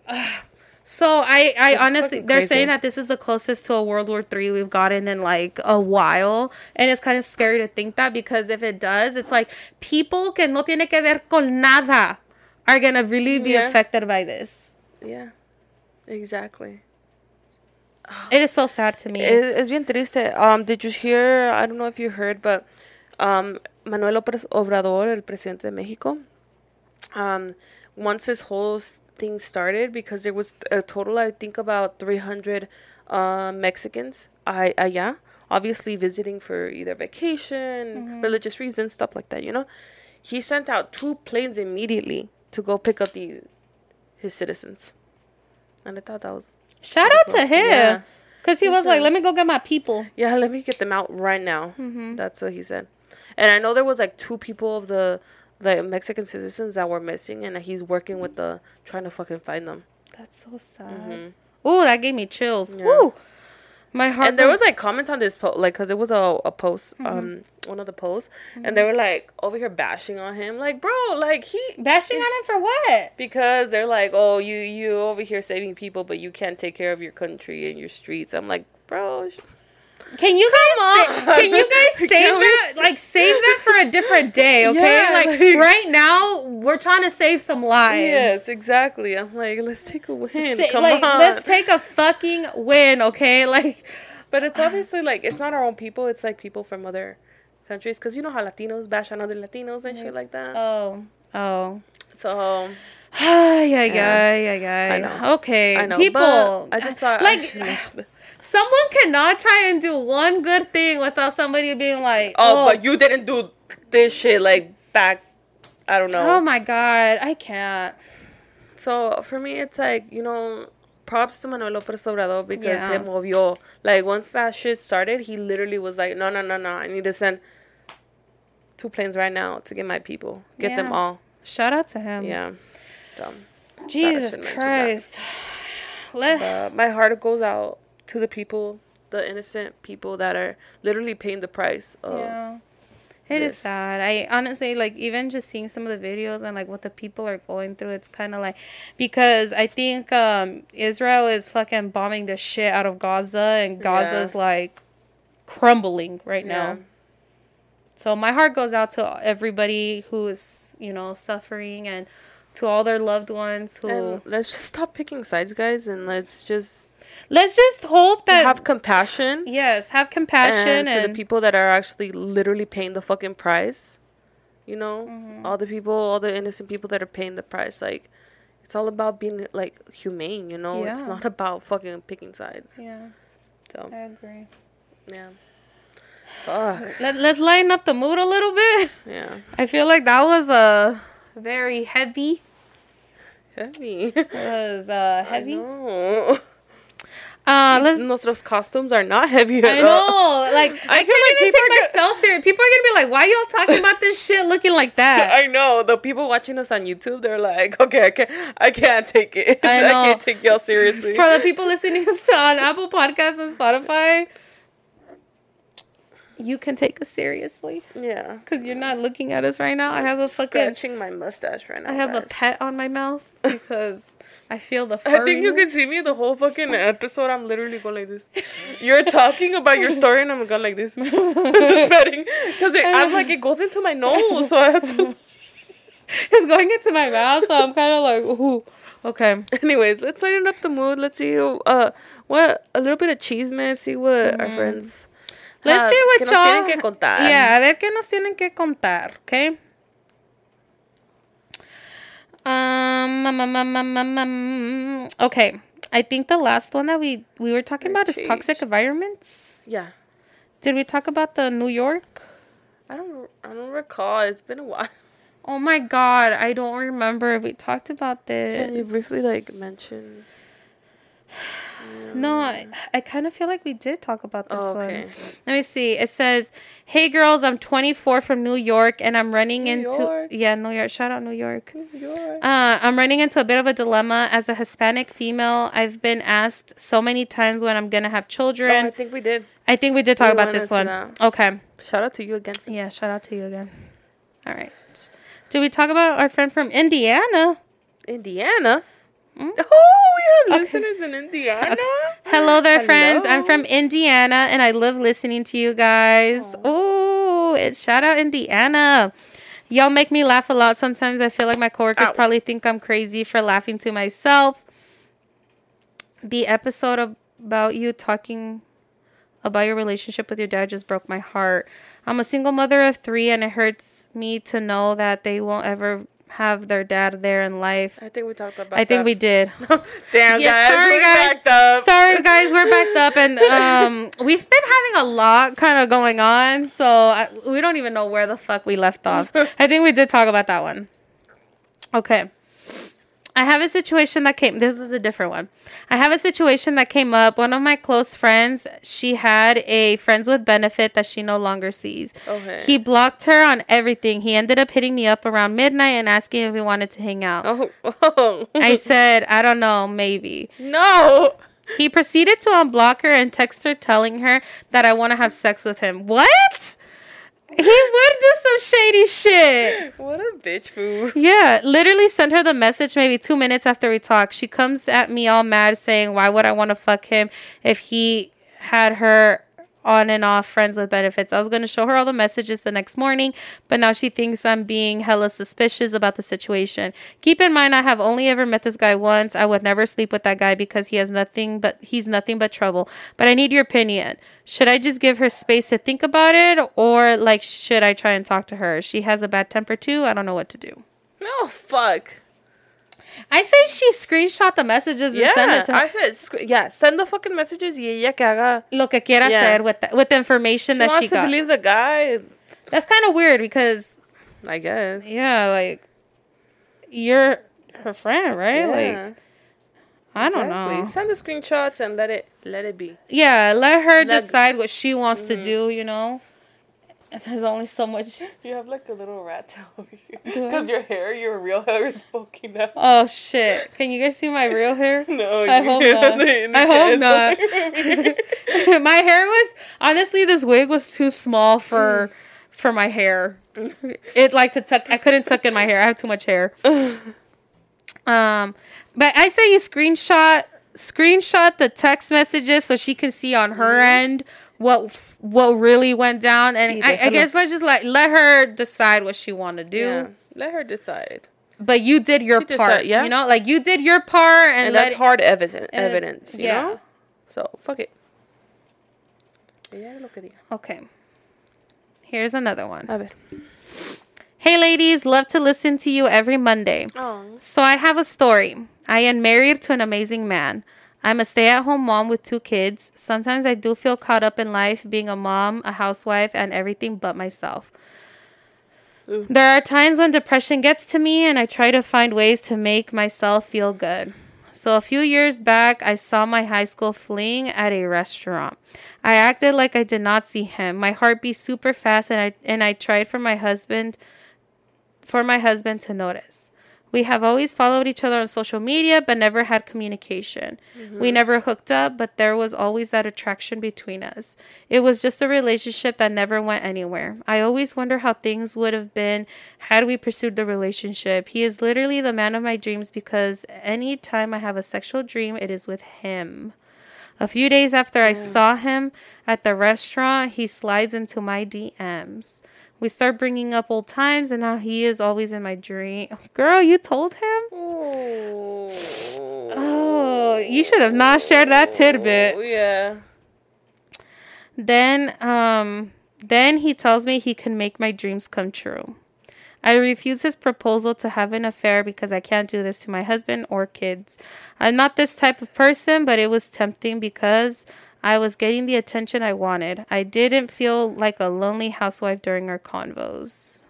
So I, I honestly, they're crazy. saying that this is the closest to a World War Three we've gotten in like a while, and it's kind of scary to think that because if it does, it's like people que no tiene que ver con nada are gonna really be Yeah. affected by this. yeah, exactly. It is so sad to me. Es, es bien triste. Um, did you hear? I don't know if you heard, but um, Manuel López Obrador, el presidente de Mexico, um, once this whole thing started, because there was a total, I think, about 300 uh, Mexicans I, allá, obviously visiting for either vacation, religious reasons, stuff like that, you know? He sent out two planes immediately to go pick up the his citizens. And I thought that was Shout out to him Yeah. because he was like, "Let me go get my people." Yeah, let me get them out right now. Mm-hmm. That's what he said. And I know there was like two people of the the Mexican citizens that were missing, and he's working with the trying to fucking find them. That's so sad. Mm-hmm. Ooh, that gave me chills. Yeah. Woo. My heart. And there was like comments on this post, like, cause it was a, a post, um, one of the posts, and they were like over here bashing on him, like, bro, like he bashing on him for what? because they're like, oh, you you over here saving people, but you can't take care of your country and your streets. I'm like, bro, Can you guys can you guys save that like save that for a different day, okay? Yeah, like, like- right now we're trying to save some lives. yes, exactly. I'm like, let's take a win. Sa- Come like on. let's take a fucking win, okay? Like But it's obviously like it's not our own people. It's like people from other countries because you know how Latinos bash on other Latinos and shit like that. oh oh So yeah yeah yeah yeah I know. Okay, I know, people. I just thought like I should mention that. someone cannot try and do one good thing without somebody being like, Oh, but you didn't do this shit like back. I don't know. oh my god, I can't. So for me, it's like you know, props to Manuel López Obrador because Yeah. he movió. Like once that shit started, he literally was like, no, no, no, no. I need to send two planes right now to get my people, get them all. Shout out to him. Yeah. So Jesus should mention that. Christ. Let uh, my heart goes out to the people, the innocent people that are literally paying the price of. Yeah. It is this. sad. I honestly like even just seeing some of the videos and like what the people are going through. It's kind of like because I think um Israel is fucking bombing the shit out of Gaza and Gaza's like crumbling right Yeah. now. So my heart goes out to everybody who is you know suffering and to all their loved ones who. And let's just stop picking sides, guys, and let's just Let's just hope that have compassion. yes, have compassion and and, for the people that are actually literally paying the fucking price you know Mm-hmm. all the people all the innocent people that are paying the price like it's all about being like humane you know it's not about fucking picking sides yeah, so I agree. yeah Fuck. Let, let's lighten up the mood a little bit. yeah I feel like that was a very heavy. Heavy It was uh heavy. no Uh, let's. Nuestros costumes are not heavy at I all. know, like I, feel can't like even take myself serious. People are gonna be like, "Why y'all talking about this shit looking like that?" I know the people watching us on YouTube. They're like, okay, I can't, I can't take it. I I, can't take y'all seriously. For the people listening on Apple Podcasts and Spotify, you can take us seriously yeah, because you're not looking at us right now. I have a fucking, scratching my mustache right now. I have a pet on my mouth because I feel the. I think you can see me the whole fucking episode. I'm literally going like this. You're talking about your story, and I'm going like this, just petting, because I'm like it goes into my nose, so I have to. It's going into my mouth, so I'm kind of like, ooh, okay. Anyways, let's lighten up the mood. Let's see uh what a little bit of cheese, man. See what our friends. Let's have, see what nos y'all. tienen que contar. Yeah, a ver qué nos tienen que contar, okay? Um, um, okay. I think the last one that we we were talking about is toxic environments. Yeah. Did we talk about the New York? I don't. I don't recall. It's been a while. Oh my god, I don't remember if we talked about this. Can you briefly like mention? No, I, I kind of feel like we did talk about this Oh, one. okay. Let me see. It says, "Hey girls, I'm 24 from New York, and I'm running New into York. yeah, New York. Shout out New York. York. Uh, I'm running into a bit of a dilemma as a Hispanic female. I've been asked so many times when I'm gonna have Oh, I children. think we did. I think we did talk we about this one. that. Okay. Shout out to you again. Yeah. Shout out to you again. All right. Did we talk about our friend from Indiana? Indiana. Hmm? Oh, we have listeners in Indiana. Hello there, friends. I'm from Indiana and I love listening to you guys. Ooh, and shout out Indiana. Y'all make me laugh a lot. Sometimes I feel like my coworkers Ow. probably think I'm crazy for laughing to myself. The episode about you talking about your relationship with your dad just broke my heart. I'm a single mother of three, and it hurts me to know that they won't ever have their dad there in life. I think we talked about. I think that. we did. Damn, Yeah, guys, sorry, we're guys. backed up. Sorry, guys, we're backed up, and um, we've been having a lot kind of going on, so I, we don't even know where the fuck we left off. I think we did talk about that one. Okay. I have a situation that came. This is a different one. I have a situation that came up. One of my close friends, she had a friends with benefit that she no longer sees. Okay. He blocked her on everything. He ended up hitting me up around midnight and asking if we wanted to hang out. Oh, oh. I said, I don't know, maybe. no. He proceeded to unblock her and text her telling her that I want to have sex with him. What? He would do some shady shit. What a bitch move. Yeah, literally sent her the message maybe two minutes after we talked. She comes at me all mad saying, Why would I want to fuck him if he had her on and off friends with benefits? I was going to show her all the messages the next morning, but now she thinks I'm being hella suspicious about the situation. Keep in mind, I have only ever met this guy once. I would never sleep with that guy because he has nothing but he's nothing but trouble. But I need your opinion. Should I just give her space to think about it, or like should I try and talk to her? She has a bad temper too. I don't know what to do. No, fuck. I say she screenshot the messages and send Yeah, it to her. I said, sc- yeah, send the fucking messages y ella que haga. Lo que quiera Yeah. hacer with the, with the information She that wants she to got. believe the guy. That's kind of weird because I guess. yeah, like you're her friend, right? Yeah, Like I don't exactly. know. Send the screenshots and let it let it be. Yeah, let her Like- decide what she wants Mm-hmm. to do. You know. And there's only so much. You have like a little rat tail over here. Because your hair, your real hair is poking out. Oh shit! Can you guys see my real hair? No, I you hope not. I hope chest over here. not. my hair was honestly this wig was too small for for my hair. it like to tuck. I couldn't tuck in my hair. I have too much hair. Um, but I say you screenshot screenshot the text messages so she can see on her end what what really went down, and I, I guess let's just like let her decide what she want to do. Yeah. Let her decide. But you did your She part, decide- yeah. You know, like you did your part, and, And let that's it- hard evidence, evidence, you yeah. know? So, fuck it. Ella lo que diga. Okay. Here's another one. A ver. Hey, ladies, love to listen to you every Monday. Oh. So I have a story. I am married to an amazing man. I'm a stay at home mom with two kids. Sometimes I do feel caught up in life, being a mom, a housewife, and everything but myself. There are times when depression gets to me, and I try to find ways to make myself feel good. So, a few years back, I saw my high school fling at a restaurant. I acted like I did not see him. My heart beat super fast, and I, and I tried for my husband for my husband to notice. We have always followed each other on social media but never had communication. Mm-hmm. We never hooked up, but there was always that attraction between us. It was just a relationship that never went anywhere. I always wonder how things would have been had we pursued the relationship. He is literally the man of my dreams because any time I have a sexual dream, it is with him. A few days after I saw him at the restaurant, he slides into my DMs. We start bringing up old times, and now he is always in my dream. Girl, you told him? Oh. Oh, you should have not shared that tidbit. Yeah. Then, um, then he tells me he can make my dreams come true. I refuse his proposal to have an affair because I can't do this to my husband or kids. I'm not this type of person, but it was tempting because I was getting the attention I wanted. I didn't feel like a lonely housewife during our convos.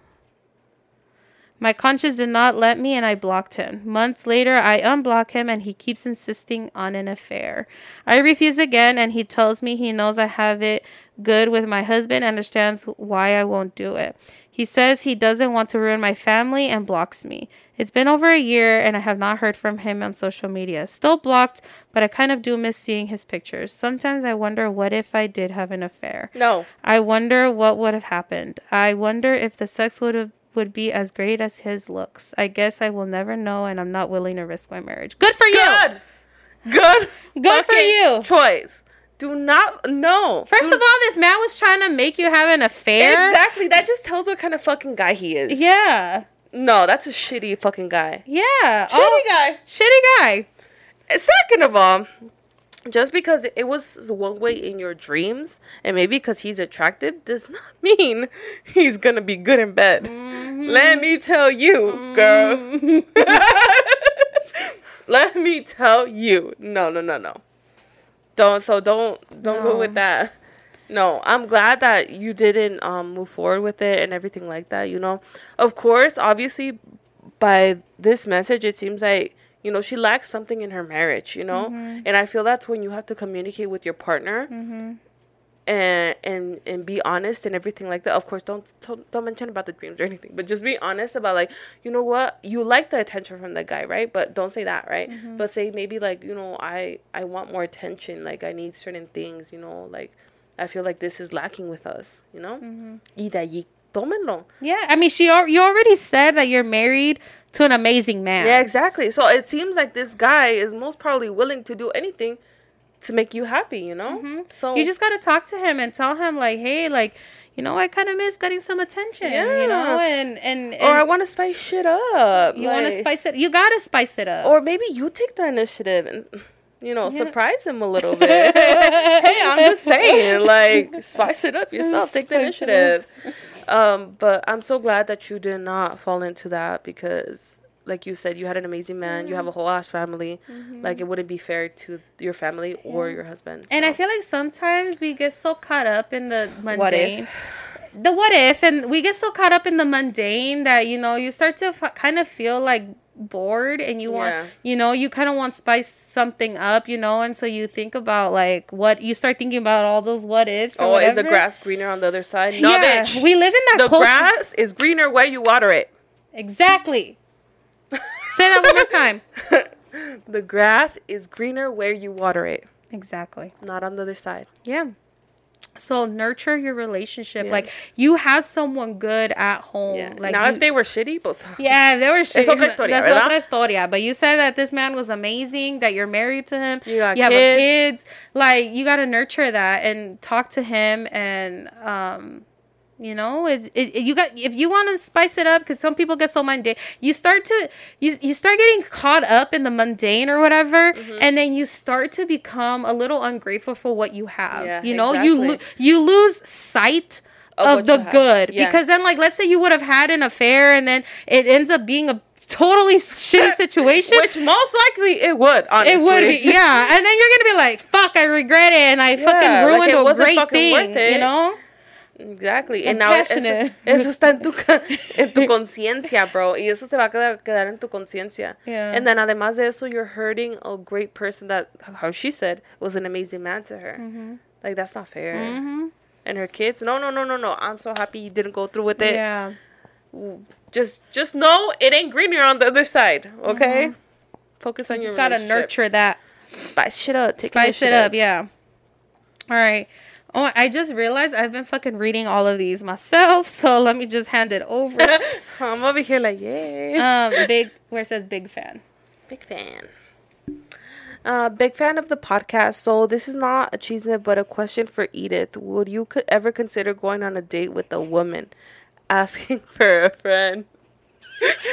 My conscience did not let me, and I blocked him. Months later, I unblock him, and he keeps insisting on an affair. I refuse again, and he tells me he knows I have it good with my husband, understands why I won't do it. He says he doesn't want to ruin my family and blocks me. It's been over a year, and I have not heard from him on social media. Still blocked, but I kind of do miss seeing his pictures. Sometimes I wonder what if I did have an affair. No. I wonder what would have happened. I wonder if the sex would have would be as great as his looks. I guess I will never know and I'm not willing to risk my marriage. Good for you. Good. Good. Good for you. Choice. Do not. No. First Do- of all, this man was trying to make you have an affair. Exactly. That just tells what kind of fucking guy he is. Yeah. No, that's a shitty fucking guy. Yeah. Shitty Oh, guy. Shitty guy. Second of all, just because it was one way in your dreams, and maybe because he's attractive, does not mean he's gonna be good in bed. Mm-hmm. Let me tell you, girl. Mm-hmm. Let me tell you. No, no, no, no. Don't. So don't. Don't go with that. No, I'm glad that you didn't um, move forward with it and everything like that. You know, of course, obviously, by this message, it seems like you know she lacks something in her marriage. You know, and I feel that's when you have to communicate with your partner. And, and and be honest and everything like that. Of course, don't don't, don't mention about the dreams or anything, but just be honest about like you know what you like the attention from the guy, right? But don't say that, right? Mm-hmm. But say maybe like you know I I want more attention, like I need certain things, you know, like I feel like this is lacking with us, you know. Mm-hmm. Y de allí, tómenlo. Yeah. I mean, she you already said that you're married to an amazing man. Yeah, exactly. So it seems like this guy is most probably willing to do anything to make you happy, you know. So You just got to talk to him and tell him like, "Hey, like, you know, I kind of miss getting some attention, you know, and and, and or I want to spice shit up. you want to spice it. You got to spice it up. or maybe you take the initiative and you know surprise him a little bit hey i'm just saying like spice it up yourself take the initiative um but i'm so glad that you did not fall into that because like you said you had an amazing man you have a mm-hmm. whole ass family mm-hmm. like it wouldn't be fair to your family or your husband And I feel like sometimes we get so caught up in the mundane. What if? The what if, and we get so caught up in the mundane that you know you start to f- kind of feel like bored, and you want, Yeah. you know, you kind of want spice something up, you know, and so you think about like what you start thinking about all those what ifs. Or oh is the grass greener on the other side no yeah, bitch we live in that the culture. grass is greener where you water it Exactly. Say that one more time. the grass is greener where you water it Exactly. not on the other side Yeah. So nurture your relationship. Like you have someone good at home. Yeah. Like now, you- if they were shitty, pues. yeah, they were shit. otra historia, That's ¿verdad? otra historia. But you said that this man was amazing, that you're married to him. You got have a kids. kids. Like you gotta nurture that and talk to him and um you know, it's it, you got if you want to spice it up because some people get so mundane. You start to you you start getting caught up in the mundane or whatever, Mm-hmm. and then you start to become a little ungrateful for what you have. Yeah, you know, you lo- you lose sight Of of, the good Yeah. because then like let's say you would have had an affair and then it ends up being a totally shitty situation. Which most likely it would, honestly. it would be, yeah, and then you're gonna be like, "Fuck, I regret it," and I like, fucking ruined it a great thing, you know? Exactly. And now eso, eso está en tu, en tu conciencia, bro. Y eso se va a quedar, quedar en tu conciencia. Yeah. And then además de eso, you're hurting a great person that, how she said, was an amazing man to her. Mm-hmm. Like, that's not fair. And her kids, no, no, no, no, no. I'm so happy you didn't go through with it. Yeah. Just just know it ain't greener on the other side, okay? Focus on Mm-hmm. You your just gotta nurture that. Spice shit up. Take Spice it up, yeah. All right. Oh, I just realized I've been fucking reading all of these myself, so let me just hand it over. I'm over here like, yay. um, big where it says big fan. Big fan. Uh, big fan of the podcast. So this is not a chisme, but a question for Edith. Would you co- ever consider going on a date with a woman, asking for a friend?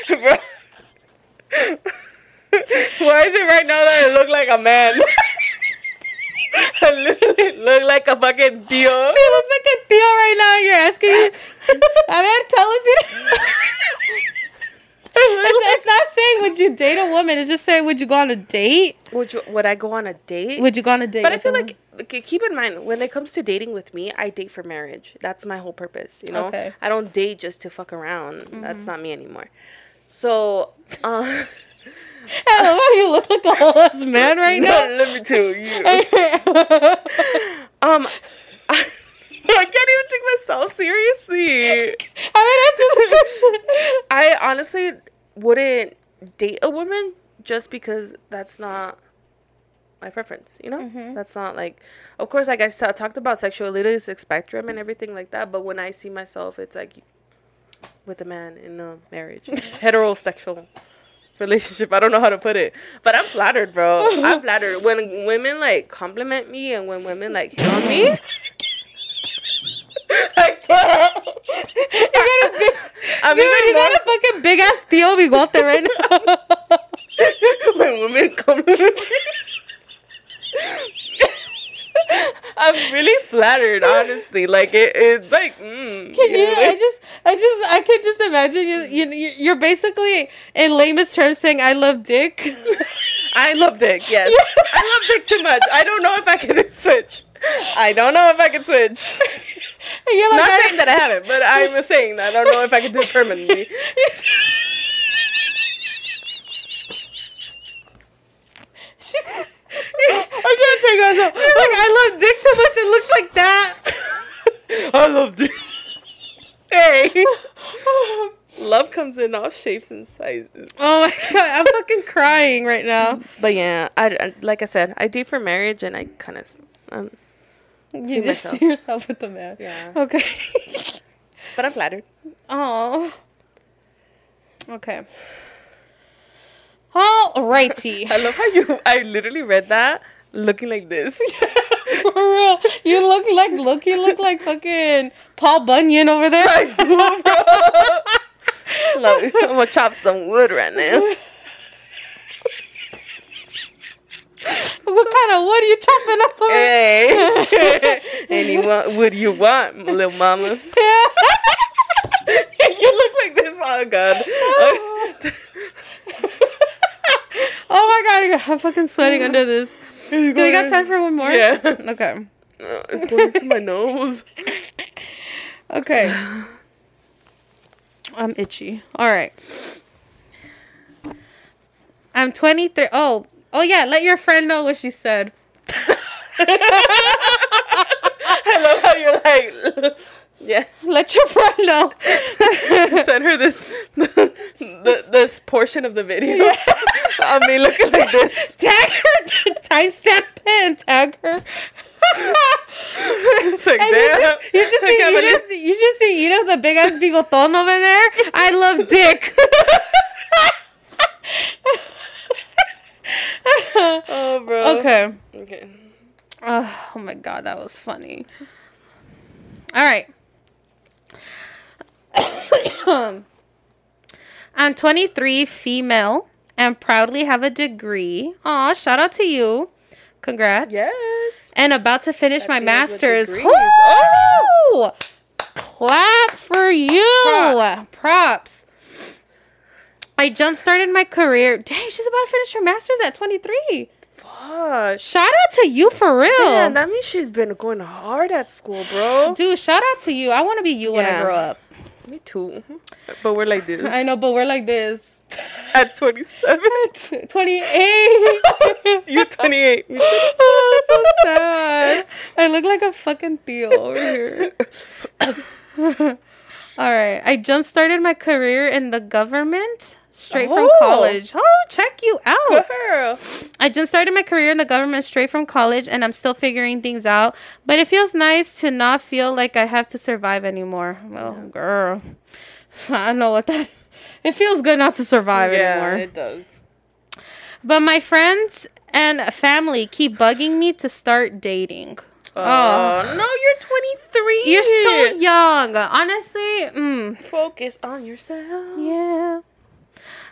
Why is it right now that I look like a man? I literally look like a fucking tío. She looks like a deal right now. You're asking. A ver, tell us. You it's, it's not saying would you date a woman. It's just saying would you go on a date? Would you? Would I go on a date? Would you go on a date? But I feel like okay, keep in mind when it comes to dating with me, I date for marriage. That's my whole purpose. You know, Okay. I don't date just to fuck around. That's not me anymore. So, uh, I you look like a whole ass man right now. let me tell you. um, I, I can't even take myself seriously. I mean, answer the question. I honestly wouldn't date a woman just because that's not my preference, you know? Mm-hmm. That's not like, of course, like I talked about sexuality spectrum and everything like that, but when I see myself, it's like with a man in a marriage, heterosexual relationship. I don't know how to put it, but I'm flattered, bro. I'm flattered when women like compliment me and when women like hit on me. I can't. I'm Dude, you more- got a fucking big ass tío bigote right now. when women compliment me. I'm really flattered, honestly. Like it, it like. Mm, Can you? you know, I just, I just, I can just imagine you. You, you- you're basically, in lamest terms, saying "I love dick." I love dick. Yes, I love dick too much. I don't know if I can switch. I don't know if I can switch. You're like, Not I- saying that I haven't, but I'm saying that I don't know if I can do it permanently. She's, Trying to take myself. Like, I love dick too much. It looks like that. I love dick. Hey, love comes in all shapes and sizes. Oh my god, I'm fucking crying right now. But yeah, I, I- like I said, I date for marriage, and I kind of, um, You See just myself. see yourself with the man. Yeah. Okay. but I'm flattered. Oh. Okay. Alrighty. I love how you. I literally read that looking like this. For real. You look like look. You look like fucking Paul Bunyan over there. I do, Look, I'm gonna chop some wood right now. what kind of wood are you chopping up for? Hey, any want, wood you want, little mama? you look like this. Oh god. Oh. Oh my god, I'm fucking sweating under this. Do we got time for one more? Yeah. Okay. Uh, it's going to my nose. Okay. I'm itchy. All right. I'm 23. Oh, oh yeah. Let your friend know what she said. I love how you're like, yeah. Let your friend know. Send her this, the, this portion of the video. Of me looking like this. tag her. Timestamp and tag her. it's like, And you damn. just, you just see believe- you just see the big ass bigotón over there. I love dick. Oh, bro. okay. Okay. Oh, oh my god, that was funny. All right. I'm 23, female, and proudly have a degree. Aw, shout out to you. Congrats. Yes. And about to finish my master's. Woo! Clap for you. Props. Props. I jump started my career. Dang, she's about to finish her master's at 23. Fuck. Shout out to you for real. Damn, that means she's been going hard at school, bro. Dude, shout out to you. I want to be you when I grow up. Me too. But we're like this. I know, but we're like this. At 27. 28. you 28. Me oh, so sad. I look like a fucking tío over here. All right. I jump started my career in the government straight from Oh. college. Oh, check you out. Girl. I just started my career in the government straight from college and I'm still figuring things out. But it feels nice to not feel like I have to survive anymore. Well, girl. I don't know what that It feels good not to survive Yeah, anymore. it does. But my friends and family keep bugging me to start dating. Oh, no, you're 23. You're so young. Honestly, mm, Focus on yourself. yeah.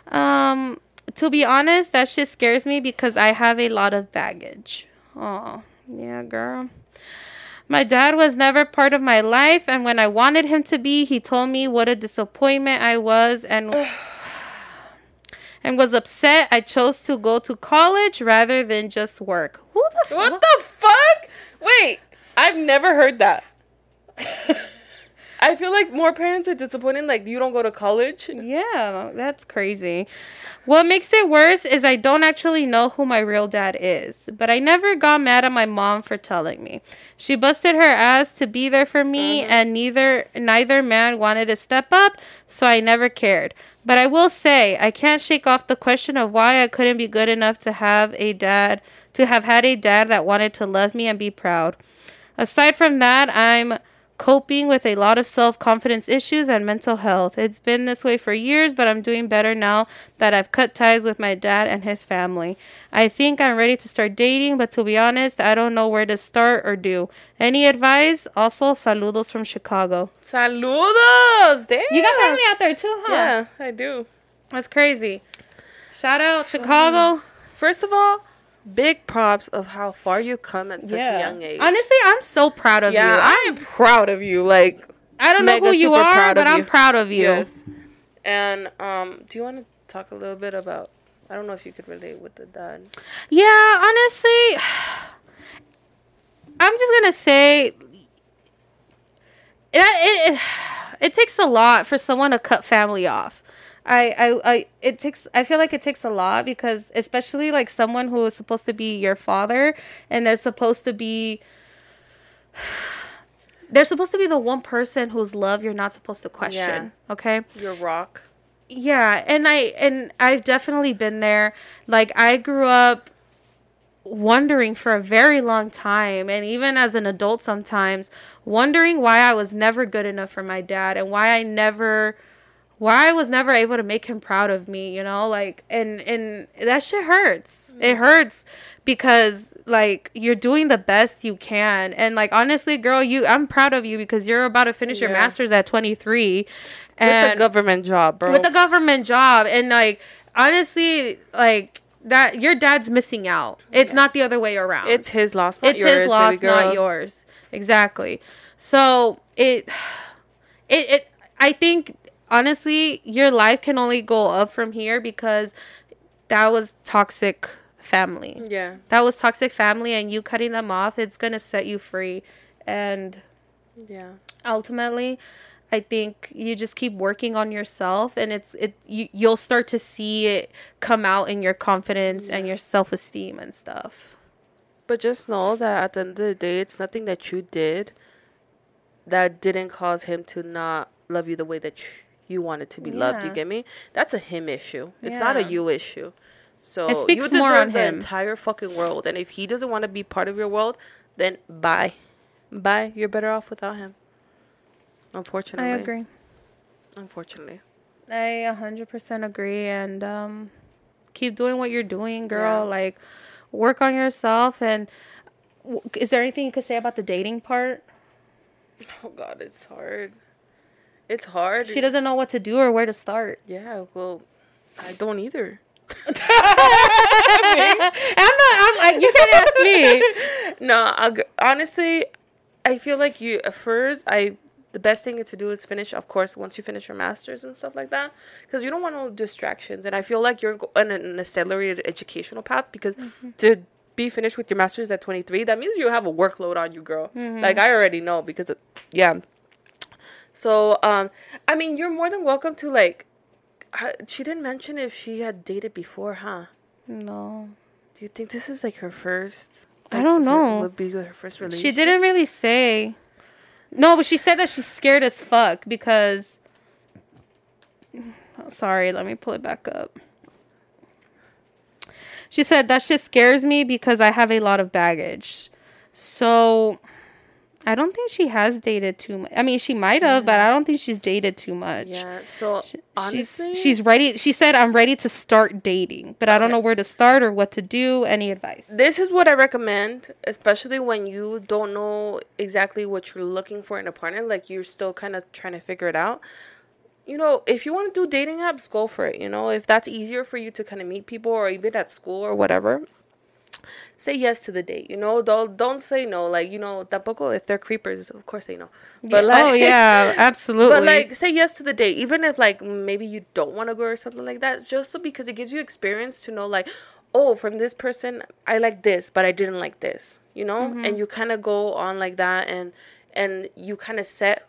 Um, to be honest, that shit scares me because I have a lot of baggage. Oh, yeah, girl. My dad was never part of my life, and when I wanted him to be, he told me what a disappointment I was and and was upset I chose to go to college rather than just work. Who the fuck? What the fuck? Wait, I've never heard that. I feel like more parents are disappointed. Like you don't go to college. Yeah, that's crazy. What makes it worse is I don't actually know who my real dad is, but I never got mad at my mom for telling me. She busted her ass to be there for me mm-hmm. and neither neither man wanted to step up, so I never cared. But I will say, I can't shake off the question of why I couldn't be good enough to have a dad to have had a dad that wanted to love me and be proud. Aside from that, I'm coping with a lot of self confidence issues and mental health. It's been this way for years, but I'm doing better now that I've cut ties with my dad and his family. I think I'm ready to start dating, but to be honest, I don't know where to start or do. Any advice? Also, saludos from Chicago. Saludos. Damn. You got family out there too, huh? Yeah, I do. That's crazy. Shout out Chicago. First of all, big props of how far you come at such a young age. Honestly, I'm so proud of yeah, you. I am proud of you. Like I don't know who you are, but of I'm proud of you. Yes. And um, do you want to talk a little bit about? I don't know if you could relate with the dad. Yeah, honestly, I'm just gonna say it, it, it takes a lot for someone to cut family off. I, I, I, it takes, I feel like it takes a lot because, especially like someone who is supposed to be your father and they're supposed to be, they're supposed to be the one person whose love you're not supposed to question. Okay Your rock. yeah and i and i've definitely been there like i grew up wondering for a very long time and even as an adult sometimes wondering why i was never good enough for my dad and why i never why i was never able to make him proud of me you know like and and that shit hurts. It mm-hmm. hurts because like you're doing the best you can. And like honestly girl you i'm proud of you because you're about to finish your masters at 23 With and the government job, bro. with the government job. And like honestly like that your dad's missing out. It's not the other way around. It's his loss, not it's yours, his loss not yours. Exactly. So it it it i think honestly your life can only go up from here because that was toxic family Yeah. that was toxic family and you cutting them off it's gonna set you free and Yeah. ultimately i think you just keep working on yourself and it's it you, you'll start to see it come out in your confidence and your self-esteem and stuff But just know that at the end of the day, it's nothing that you did that didn't cause him to not love you the way that you wanted to be loved. You get me? That's a him issue. It's not a you issue. So It speaks you more deserve on the him. entire fucking world. And if he doesn't want to be part of your world, then bye. Bye. You're better off without him. Unfortunately. I agree. Unfortunately. I 100% agree. And um, keep doing what you're doing, girl. Yeah. Like, work on yourself. And w- is there anything you could say about the dating part? Oh God, it's hard. It's hard. She doesn't know what to do or where to start. Yeah, well, I don't either. I'm not, I'm, I, you can't ask me. No, I'll, honestly, I feel like you at first I the best thing to do is finish, of course, once you finish your masters and stuff like that, because you don't want no distractions. And I feel like you're on an accelerated educational path because mm-hmm. to be finished with your masters at 23, that means you have a workload on you, girl. Mm-hmm. Like I already know because it, yeah. So um, I mean, you're more than welcome to like. She didn't mention if she had dated before, huh? No. Do you think this is like her first? I don't know. Would be her first relationship. She didn't really say. No, but she said that she's scared as fuck because. Oh, sorry, let me pull it back up. She said that shit scares me because I have a lot of baggage. So, I don't think she has dated too much. I mean, she might have, but I don't think she's dated too much. Yeah. So honestly, she's she's ready. She said, "I'm ready to start dating, but I don't know where to start or what to do. Any advice?" this is what I recommend, especially when you don't know exactly what you're looking for in a partner. Like you're still kind of trying to figure it out. You know, if you want to do dating apps, go for it. You know, if that's easier for you to kind of meet people or even at school or whatever, say yes to the date. You know, don't don't say no. Like you know, tampoco if they're creepers, of course say know. But like, oh yeah, absolutely. But like, say yes to the date, even if like maybe you don't want to go or something like that. Just so because it gives you experience to know like, oh, from this person I like this, but I didn't like this. You know, Mm-hmm. and you kind of go on like that, and and you kind of set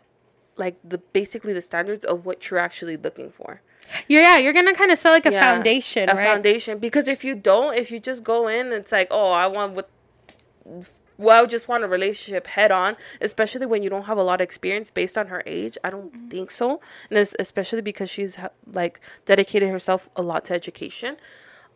like the basically the standards of what you're actually looking for. You're yeah, you're gonna kind of set like a Yeah, foundation, a right? foundation. Because if you don't, if you just go in, it's like, oh, I want what. Well, I just want a relationship head on, especially when you don't have a lot of experience based on her age. I don't Mm-hmm. think so, and it's especially because she's like dedicated herself a lot to education.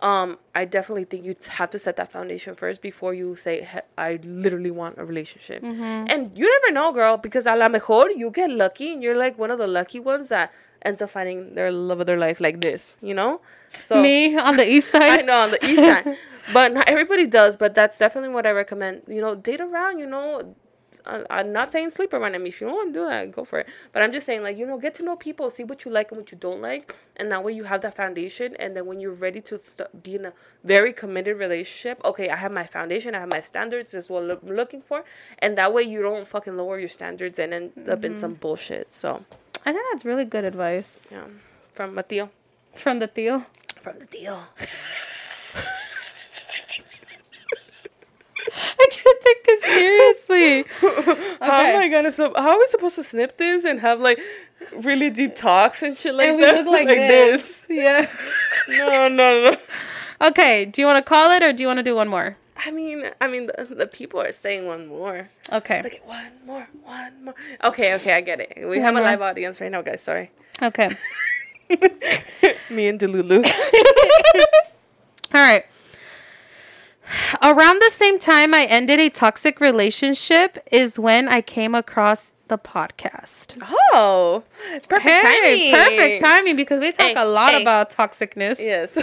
Um, I definitely think you have to set that foundation first before you say, "I literally want a relationship." Mm-hmm. And you never know, girl, because a la mejor you get lucky, and you're like one of the lucky ones that ends up finding their love of their life like this. You know, so Me on the east side. I know on the east side, but not everybody does. But that's definitely what I recommend. You know, date around. You know, I'm not saying sleep around. I mean, if you don't want to do that, go for it. But I'm just saying, like, you know, get to know people, see what you like and what you don't like, and that way you have that foundation. And then when you're ready to st- be in a very committed relationship, okay, I have my foundation, I have my standards. This is what I'm looking for, and that way you don't fucking lower your standards and end up in mm-hmm. some bullshit. So, I think that's really good advice yeah, from Mateo, from the Theo. from the deal. I can't take this seriously. How am I gonna how are we supposed to snip this and have like really deep talks and shit like and we that? look like, this. Yeah. No, no, no. Okay. Do you want to call it or do you want to do one more? I mean, I mean, the, the people are saying one more. Okay. Like one more, one more. Okay, okay, I get it. We have a live audience right now, guys. Sorry, Okay. me and Delulu. All right. Around the same time I ended a toxic relationship is when I came across the podcast. oh, perfect Hey, timing. perfect timing because we talk Hey, a lot hey. about toxicness. Yes.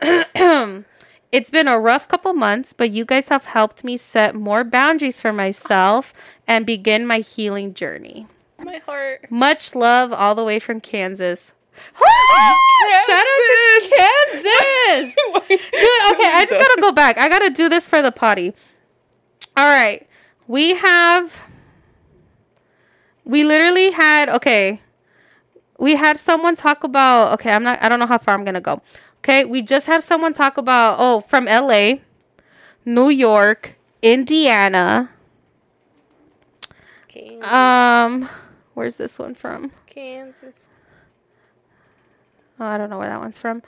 It's been a rough couple months, but you guys have helped me set more boundaries for myself and begin my healing journey. My heart. Much love all the way from Kansas. Shout out to Kansas. Dude, okay, I just gotta go back. I gotta do this for the potty. All right. We have. We literally had. Okay. We had someone talk about. Okay, I'm not. I don't know how far I'm gonna go. Okay, we just had someone talk about. Oh, from LA, New York, Indiana. Kansas. Um, where's this one from? Kansas. Oh, I don't know where that one's from.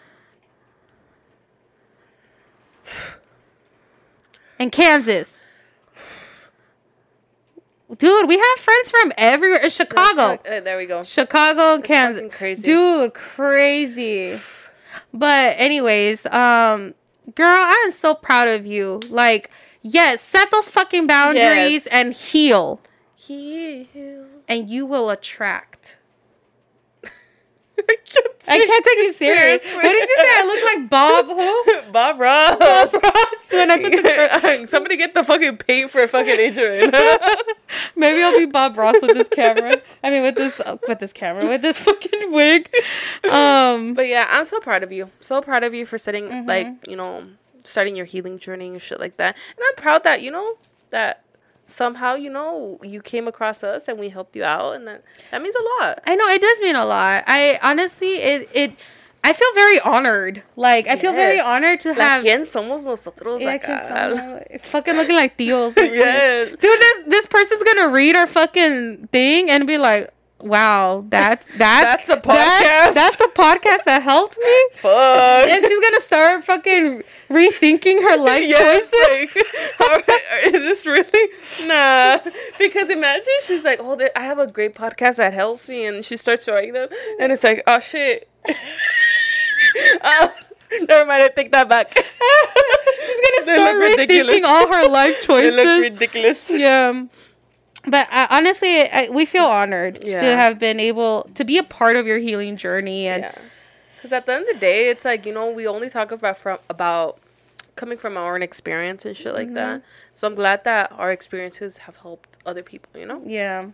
And Kansas. Dude, we have friends from everywhere. Uh, Chicago. Uh, there we go. Chicago and Kansas. crazy. Dude, crazy. But anyways, um girl, I am so proud of you. Like Yes, set those fucking boundaries Yes. and heal, Heal. and you will attract. I can't I can't take you serious. Seriously. What did you say? I look like Bob who? Bob Ross. Bob Ross when I put the Somebody get the fucking paint for a fucking Adrian. Maybe I'll be Bob Ross with this camera. I mean, with this uh, with this camera, with this fucking wig. Um, but yeah, I'm so proud of you. So proud of you for setting Mm-hmm. like, you know, starting your healing journey and shit like that. And I'm proud that, you know, that somehow, you know, you came across us and we helped you out and that that means a lot. I know it does mean a lot. I honestly, it it, I feel very honored. Like I feel very honored to have. ¿quién somos nosotros Yeah, acá? que somos- fucking looking like tios. Yes. Dude, this this person's gonna read our fucking thing and be like, "Wow, that's that's That's the podcast? That's, the podcast that helped me." Fuck. And she's gonna start fucking rethinking her life Yes, choices. like, is this really? Nah. Because imagine she's like, oh, I have a great podcast that helps me, and she starts writing them, and it's like, oh shit. oh, never mind, I take that back. She's gonna They start rethinking all her life They choices. look ridiculous. yeah. But uh, honestly, I, we feel honored to have been able to be a part of your healing journey, and Yeah. Because at the end of the day, it's like you know we only talk about from about coming from our own experience and shit like that. So I'm glad that our experiences have helped other people. You know. Yeah.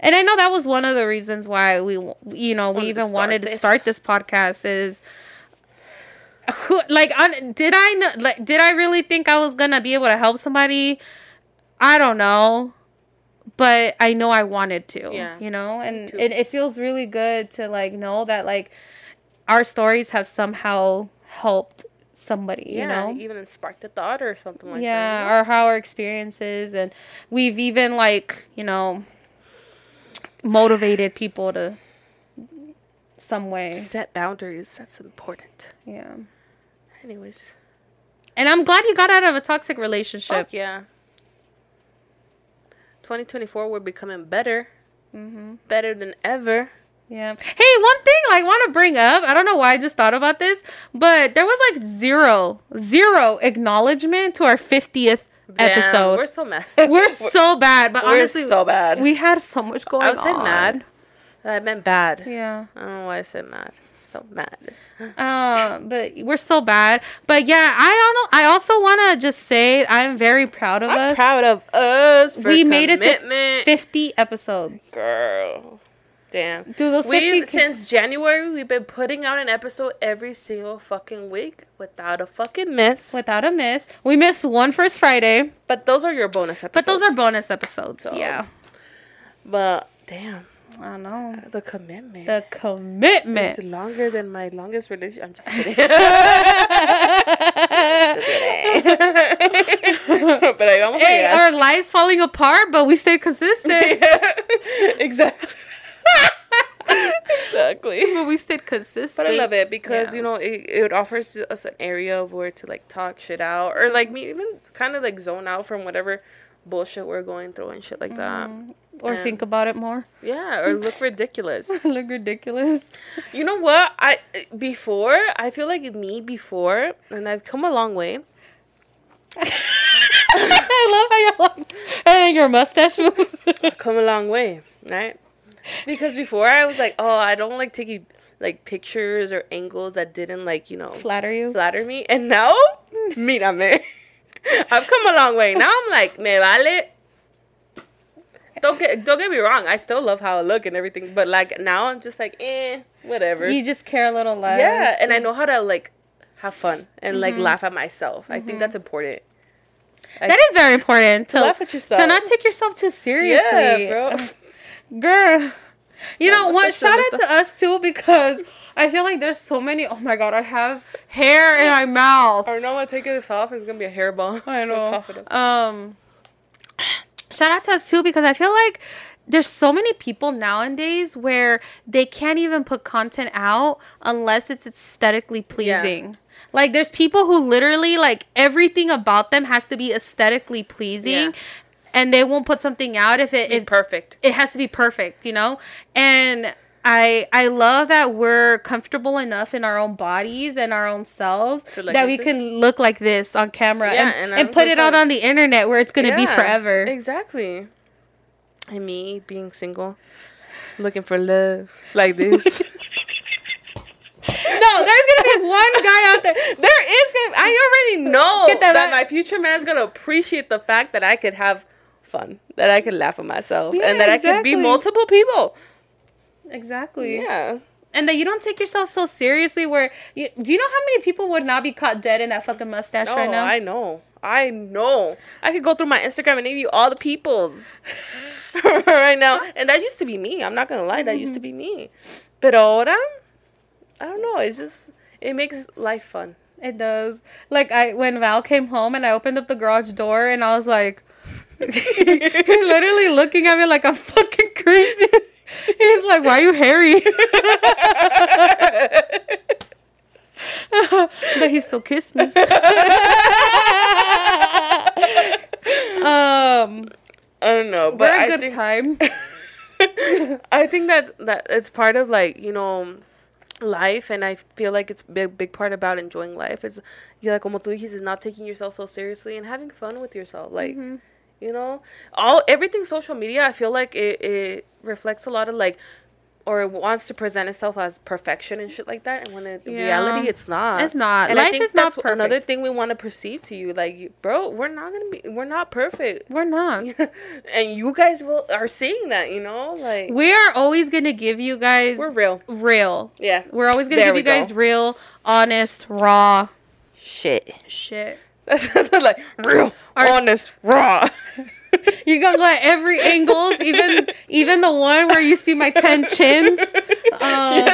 And I know that was one of the reasons why we, you know, we Wanted to even start wanted to this. start this podcast is who, like, on, did I know, like, did I really think I was going to be able to help somebody? I don't know. But I know I wanted to, Yeah. you know, and it, it feels really good to like know that like our stories have somehow helped somebody, you know? even sparked a thought or something like yeah that. Yeah, or how our experiences and we've even like you know motivated people to some way set boundaries. That's important. yeah Anyways, and i'm glad you got out of a toxic relationship fuck yeah. 2024, we're becoming better. Mm-hmm. Better than ever. yeah hey one thing I want to bring up i don't know why i just thought about this but there was like zero zero acknowledgement to our 50th Damn, episode We're so mad. we're, so bad but honestly so bad. we had so much going I on was saying mad. I meant bad. yeah I don't know why I said mad. So mad. Um, but we're so bad. But yeah, I don't know. I also want to just say I'm very proud of I'm us. proud of us. For we made it to commitment. 50 episodes. Girl. Damn. Dude, those we 50 since January we've been putting out an episode every single fucking week without a fucking miss. Without a miss. We missed one first Friday, but those are your bonus episodes. but those are bonus episodes. So- yeah. But damn, I know. the commitment. The commitment. It's longer than my longest relationship. I'm just kidding. but I almost Hey, our lives falling apart, but we stay consistent. exactly. exactly. but we stayed consistent. But I love it because Yeah. you know it, it offers us an area where to like talk shit out or like me even kind of like zone out from whatever bullshit we're going through and shit like that. Mm-hmm. Or Yeah. think about it more. Yeah, or look ridiculous. Look ridiculous. You know what? I before I feel like me before, and I've come a long way. I love how you're like, and your mustache moves. Come a long way, right? Because before I was like, oh, I don't like taking like pictures or angles that didn't like you know Flatter you. flatter me, and now, mírame, I've come a long way. Now I'm like, me vale. Don't get don't get me wrong. I still love how I look and everything, but like now I'm just like, eh, whatever. You just care a little less. yeah, and I know how to like have fun and like Mm-hmm. laugh at myself. I think that's important. That is very important to, laugh at yourself. To not take yourself too seriously. Yeah, bro. Girl. You know what? Shout out to us too because I feel like there's so many. Oh my god, I have hair in my mouth. Or no, I'm taking this off. It's gonna be a hairball. I Like, know. cough it up. Um, shout out to us too because I feel like there's so many people nowadays where they can't even put content out unless it's aesthetically pleasing. Like there's people who literally like everything about them has to be aesthetically pleasing. Yeah. And they won't put something out if it Be if perfect. it has to be perfect, you know? And I I love that we're comfortable enough in our own bodies and our own selves look that we this? can look like this on camera Yeah, and, and and, put it out on the internet where it's gonna be forever. Exactly. And me being single, looking for love like this. No, there's gonna be one guy out there. there is gonna. I already know that that my future man's gonna appreciate the fact that I could have fun, that I could laugh at myself, Yeah, and that I could be multiple people. Exactly. Yeah. And that you don't take yourself so seriously. Where you, do you know how many people would not be caught dead in that fucking mustache right now? I know. I know. I could go through my Instagram and name you all the peoples right now. And that used to be me. I'm not gonna lie, that used to mm-hmm. be me. But ahora, I don't know. It's just it makes life fun. It does. Like I when Val came home and I opened up the garage door and I was like literally looking at me like I'm fucking crazy. He's like, Why are you hairy? but he still kissed me. um I don't know, but we're a I good think, time. I think that's that it's part of like you know life and I feel like it's big big part about enjoying life. It's you like como tú dijiste, is not taking yourself so seriously and having fun with yourself. Like you know, all everything social media. I feel like it it reflects a lot of like. Or it wants to present itself as perfection and shit like that, and when in Yeah. reality it's not. It's not. And I Life think is not that's Another thing we want to perceive to you, like, bro, we're not gonna be, we're not perfect, We're not. and you guys will are seeing that, you know, like We are always gonna give you guys we're real. real. Yeah. We're always gonna There give you guys go. real, honest, raw Shit. shit. That's like real, Our- honest, raw. You're gonna go at every angles, even even the one where you see my ten chins. Um,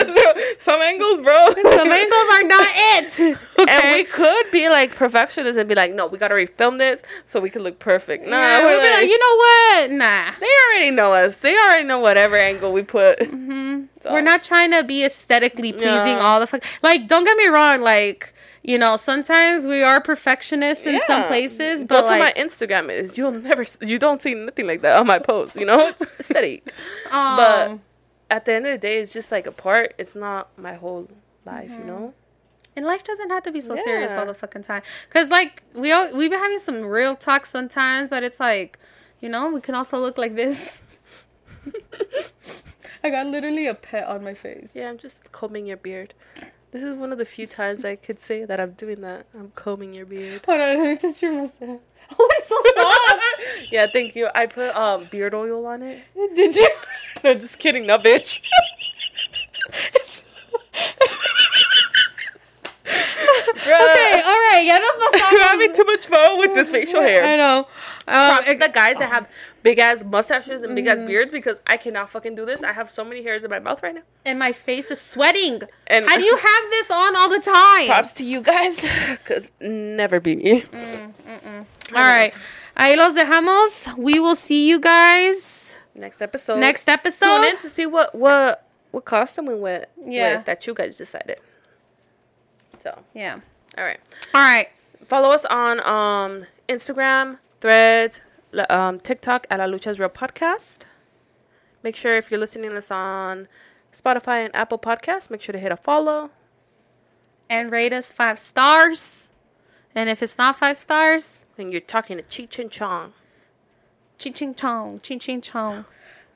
Some angles, bro. Some angles are not it. And we could be like perfectionists and be like, no, we gotta refilm this so we can look perfect. Nah, yeah, we're we'll be like, like, you know what? Nah. they already know us. They already know whatever angle we put. So, We're not trying to be aesthetically pleasing Yeah. all the fuck. Like, don't get me wrong. Like, you know, sometimes we are perfectionists in some Yeah. places, Go but to like, my Instagram. Is you'll never, you don't see nothing like that on my post. You know, it's steady. but um, at the end of the day, it's just like a part. It's not my whole life. You know. And life doesn't have to be so serious all the fucking time. Cause like we all we've been having some real talk sometimes, but it's like, you know, we can also look like this. I got literally a pet on my face. Yeah, I'm just combing your beard. This is one of the few times I could say that I'm doing that. I'm combing your beard. Hold on, let me touch your mustache. Oh, it's so soft. Yeah, thank you. I put um beard oil on it. Did you? No, just kidding, no bitch. Okay, all right. Ya nos I'm having too much fun with this facial hair. I know. Um, Props to the guys that have big ass mustaches and big ass mm-hmm. beards because I cannot fucking do this. I have so many hairs in my mouth right now. and my face is sweating. And- How do you have this on all the time? Props to you guys, cause never be me. Mm, mm, mm. All right. Ahí los dejamos. We will see you guys Next episode. next episode. Tune in to see what what what costume we went Yeah. with that you guys decided. So, Yeah. All right. All right. Follow us on um Instagram, Threads, um, TikTok at La Lucha's Real Podcast. Make sure if you're listening to us on Spotify and Apple Podcasts, make sure to hit a follow. And rate us five stars. And if it's not five stars, then you're talking to Cheech and Chong. ching ching chong, ching ching chong.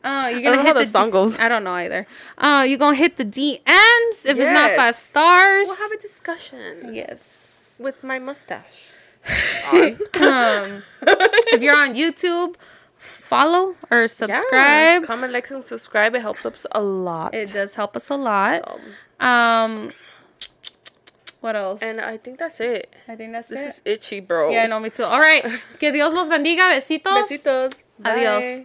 Uh, you're gonna don't know hit how the song goes. I don't know either. Uh, you're gonna hit the DMs if it's not five stars. We'll have a discussion yes. with my mustache. Um, if you're on YouTube, follow or subscribe. Yeah. Comment, like, and subscribe. It helps us a lot. It does help us a lot. Um, Um, what else? and I think that's it. I think that's it. This is itchy, bro. yeah, I know me too. All right. Que Dios los bendiga. Besitos. Besitos. Adios.